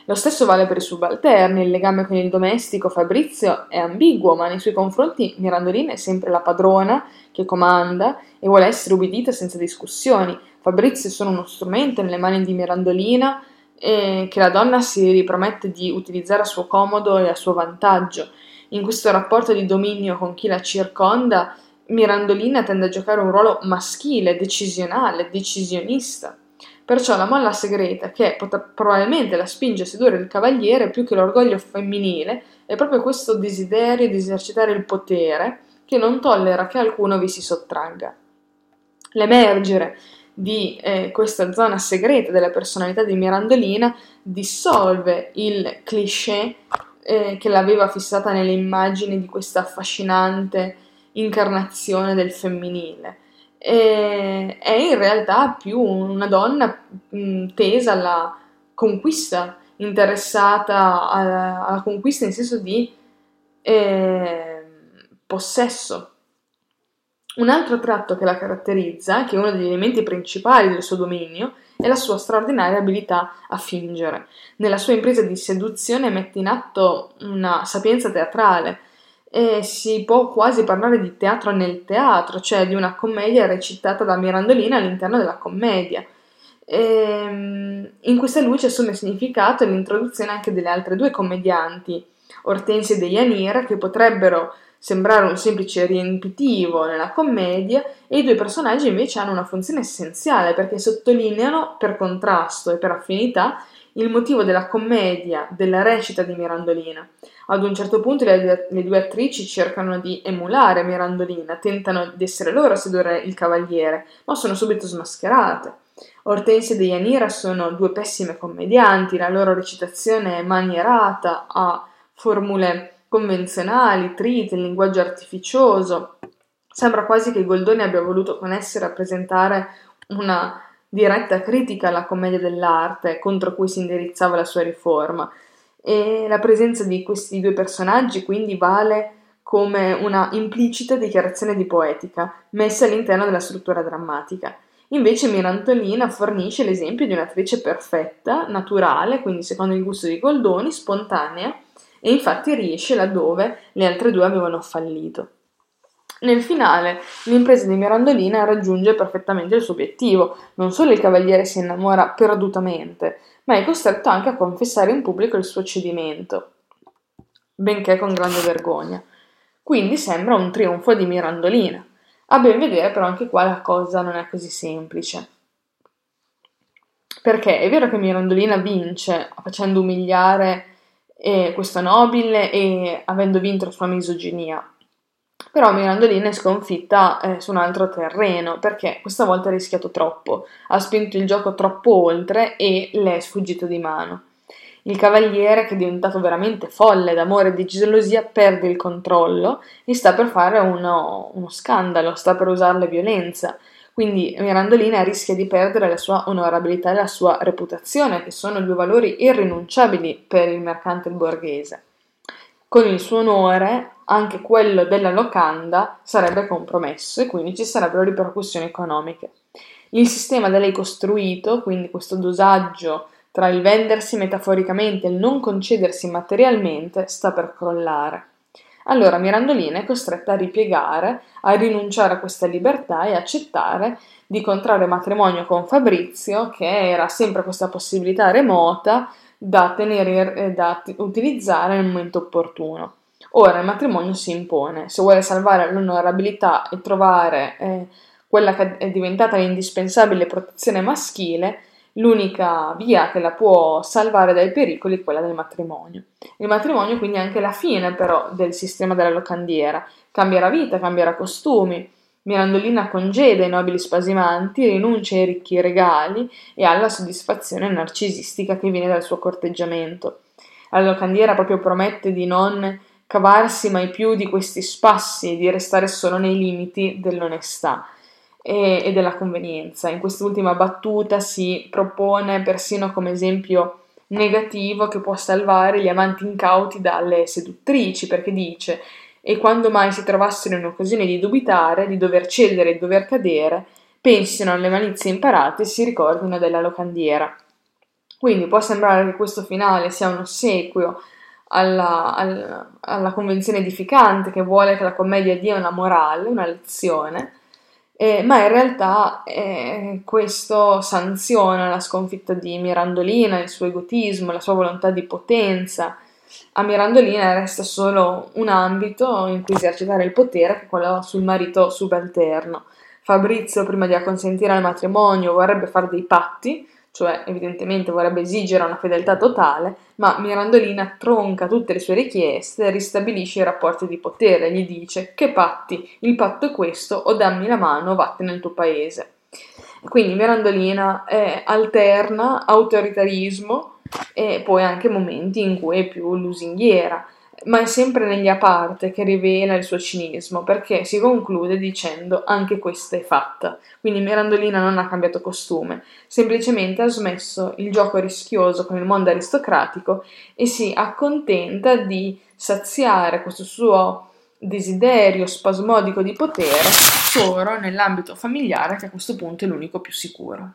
Lo stesso vale per i subalterni, il legame con il domestico Fabrizio è ambiguo, ma nei suoi confronti Mirandolina è sempre la padrona che comanda e vuole essere ubbidita senza discussioni. Fabrizio è solo uno strumento nelle mani di Mirandolina eh, che la donna si ripromette di utilizzare a suo comodo e a suo vantaggio. In questo rapporto di dominio con chi la circonda, Mirandolina tende a giocare un ruolo maschile, decisionale, decisionista. Perciò la molla segreta che pot- probabilmente la spinge a sedurre il cavaliere più che l'orgoglio femminile è proprio questo desiderio di esercitare il potere che non tollera che alcuno vi si sottragga. L'emergere di eh, questa zona segreta della personalità di Mirandolina dissolve il cliché eh, che l'aveva fissata nelle immagini di questa affascinante incarnazione del femminile. E, è in realtà più una donna mh, tesa alla conquista, interessata alla, alla, conquista in senso di eh, possesso un altro tratto che la caratterizza, che è uno degli elementi principali del suo dominio, è la sua straordinaria abilità a fingere. Nella sua impresa di seduzione mette in atto una sapienza teatrale e si può quasi parlare di teatro nel teatro, cioè di una commedia recitata da Mirandolina all'interno della commedia. E, ehm, in questa luce assume significato l'introduzione anche delle altre due commedianti, Ortensia e Deianira, che potrebbero sembrare un semplice riempitivo nella commedia e i due personaggi invece hanno una funzione essenziale perché sottolineano per contrasto e per affinità il motivo della commedia, della recita di Mirandolina. Ad un certo punto le, le, due attrici cercano di emulare Mirandolina, tentano di essere loro a sedurre il cavaliere, ma sono subito smascherate. Ortensia e Deianira sono due pessime commedianti, la loro recitazione è manierata, ha formule convenzionali, trite, il linguaggio artificioso. Sembra quasi che Goldoni abbia voluto con esse rappresentare una diretta critica alla commedia dell'arte contro cui si indirizzava la sua riforma. E la presenza di questi due personaggi quindi vale come una implicita dichiarazione di poetica messa all'interno della struttura drammatica. Invece Mirantolina fornisce l'esempio di un'attrice perfetta, naturale, quindi secondo il gusto di Goldoni, spontanea, e infatti riesce laddove le altre due avevano fallito. Nel finale, l'impresa di Mirandolina raggiunge perfettamente il suo obiettivo. Non solo il cavaliere si innamora perdutamente, ma è costretto anche a confessare in pubblico il suo cedimento. benché con grande vergogna. Quindi sembra un trionfo di Mirandolina. A ben vedere però anche qua la cosa non è così semplice. Perché è vero che Mirandolina vince facendo umiliare eh, questa nobile e avendo vinto la sua misoginia, però Mirandolina è sconfitta eh, su un altro terreno perché questa volta ha rischiato troppo, ha spinto il gioco troppo oltre e le è sfuggito di mano. Il cavaliere, che è diventato veramente folle d'amore e di gelosia, perde il controllo e sta per fare uno, uno scandalo, sta per usare la violenza. Quindi Mirandolina rischia di perdere la sua onorabilità e la sua reputazione, che sono due valori irrinunciabili per il mercante borghese. Con il suo onore, anche quello della locanda sarebbe compromesso e quindi ci sarebbero ripercussioni economiche. Il sistema da lei costruito, quindi questo dosaggio tra il vendersi metaforicamente e il non concedersi materialmente, sta per crollare. Allora Mirandolina è costretta a ripiegare, a rinunciare a questa libertà e accettare di contrarre matrimonio con Fabrizio, che era sempre questa possibilità remota da, tenere, eh, da utilizzare nel momento opportuno. Ora il matrimonio si impone, se vuole salvare l'onorabilità e trovare eh, quella che è diventata l'indispensabile protezione maschile, L'unica via che la può salvare dai pericoli è quella del matrimonio. Il matrimonio quindi è anche la fine però del sistema della locandiera. Cambierà vita, cambierà costumi. Mirandolina congeda i nobili spasimanti, rinuncia ai ricchi regali e alla soddisfazione narcisistica che viene dal suo corteggiamento. La locandiera proprio promette di non cavarsi mai più di questi spassi di restare solo nei limiti dell'onestà e, e della convenienza. In quest'ultima battuta si propone persino come esempio negativo che può salvare gli amanti incauti dalle seduttrici, perché dice e quando mai si trovassero in occasione di dubitare, di dover cedere di dover cadere, pensino alle malizie imparate e si ricordino della locandiera. Quindi può sembrare che questo finale sia un ossequio alla, alla, alla convenzione edificante che vuole che la commedia dia una morale, una lezione, eh, ma in realtà eh, questo sanziona la sconfitta di Mirandolina, il suo egotismo, la sua volontà di potenza. A Mirandolina resta solo un ambito in cui esercitare il potere, che è quello sul marito subalterno. Fabrizio, prima di acconsentire al matrimonio, vorrebbe fare dei patti cioè evidentemente vorrebbe esigere una fedeltà totale, ma Mirandolina tronca tutte le sue richieste ristabilisce i rapporti di potere, gli dice che patti, il patto è questo, o dammi la mano o vattene nel tuo paese. Quindi Mirandolina è, alterna autoritarismo e poi anche momenti in cui è più lusinghiera ma è sempre negli a parte che rivela il suo cinismo, perché si conclude dicendo anche questa è fatta. Quindi Mirandolina non ha cambiato costume, semplicemente ha smesso il gioco rischioso con il mondo aristocratico e si accontenta di saziare questo suo desiderio spasmodico di potere solo nell'ambito familiare che a questo punto è l'unico più sicuro.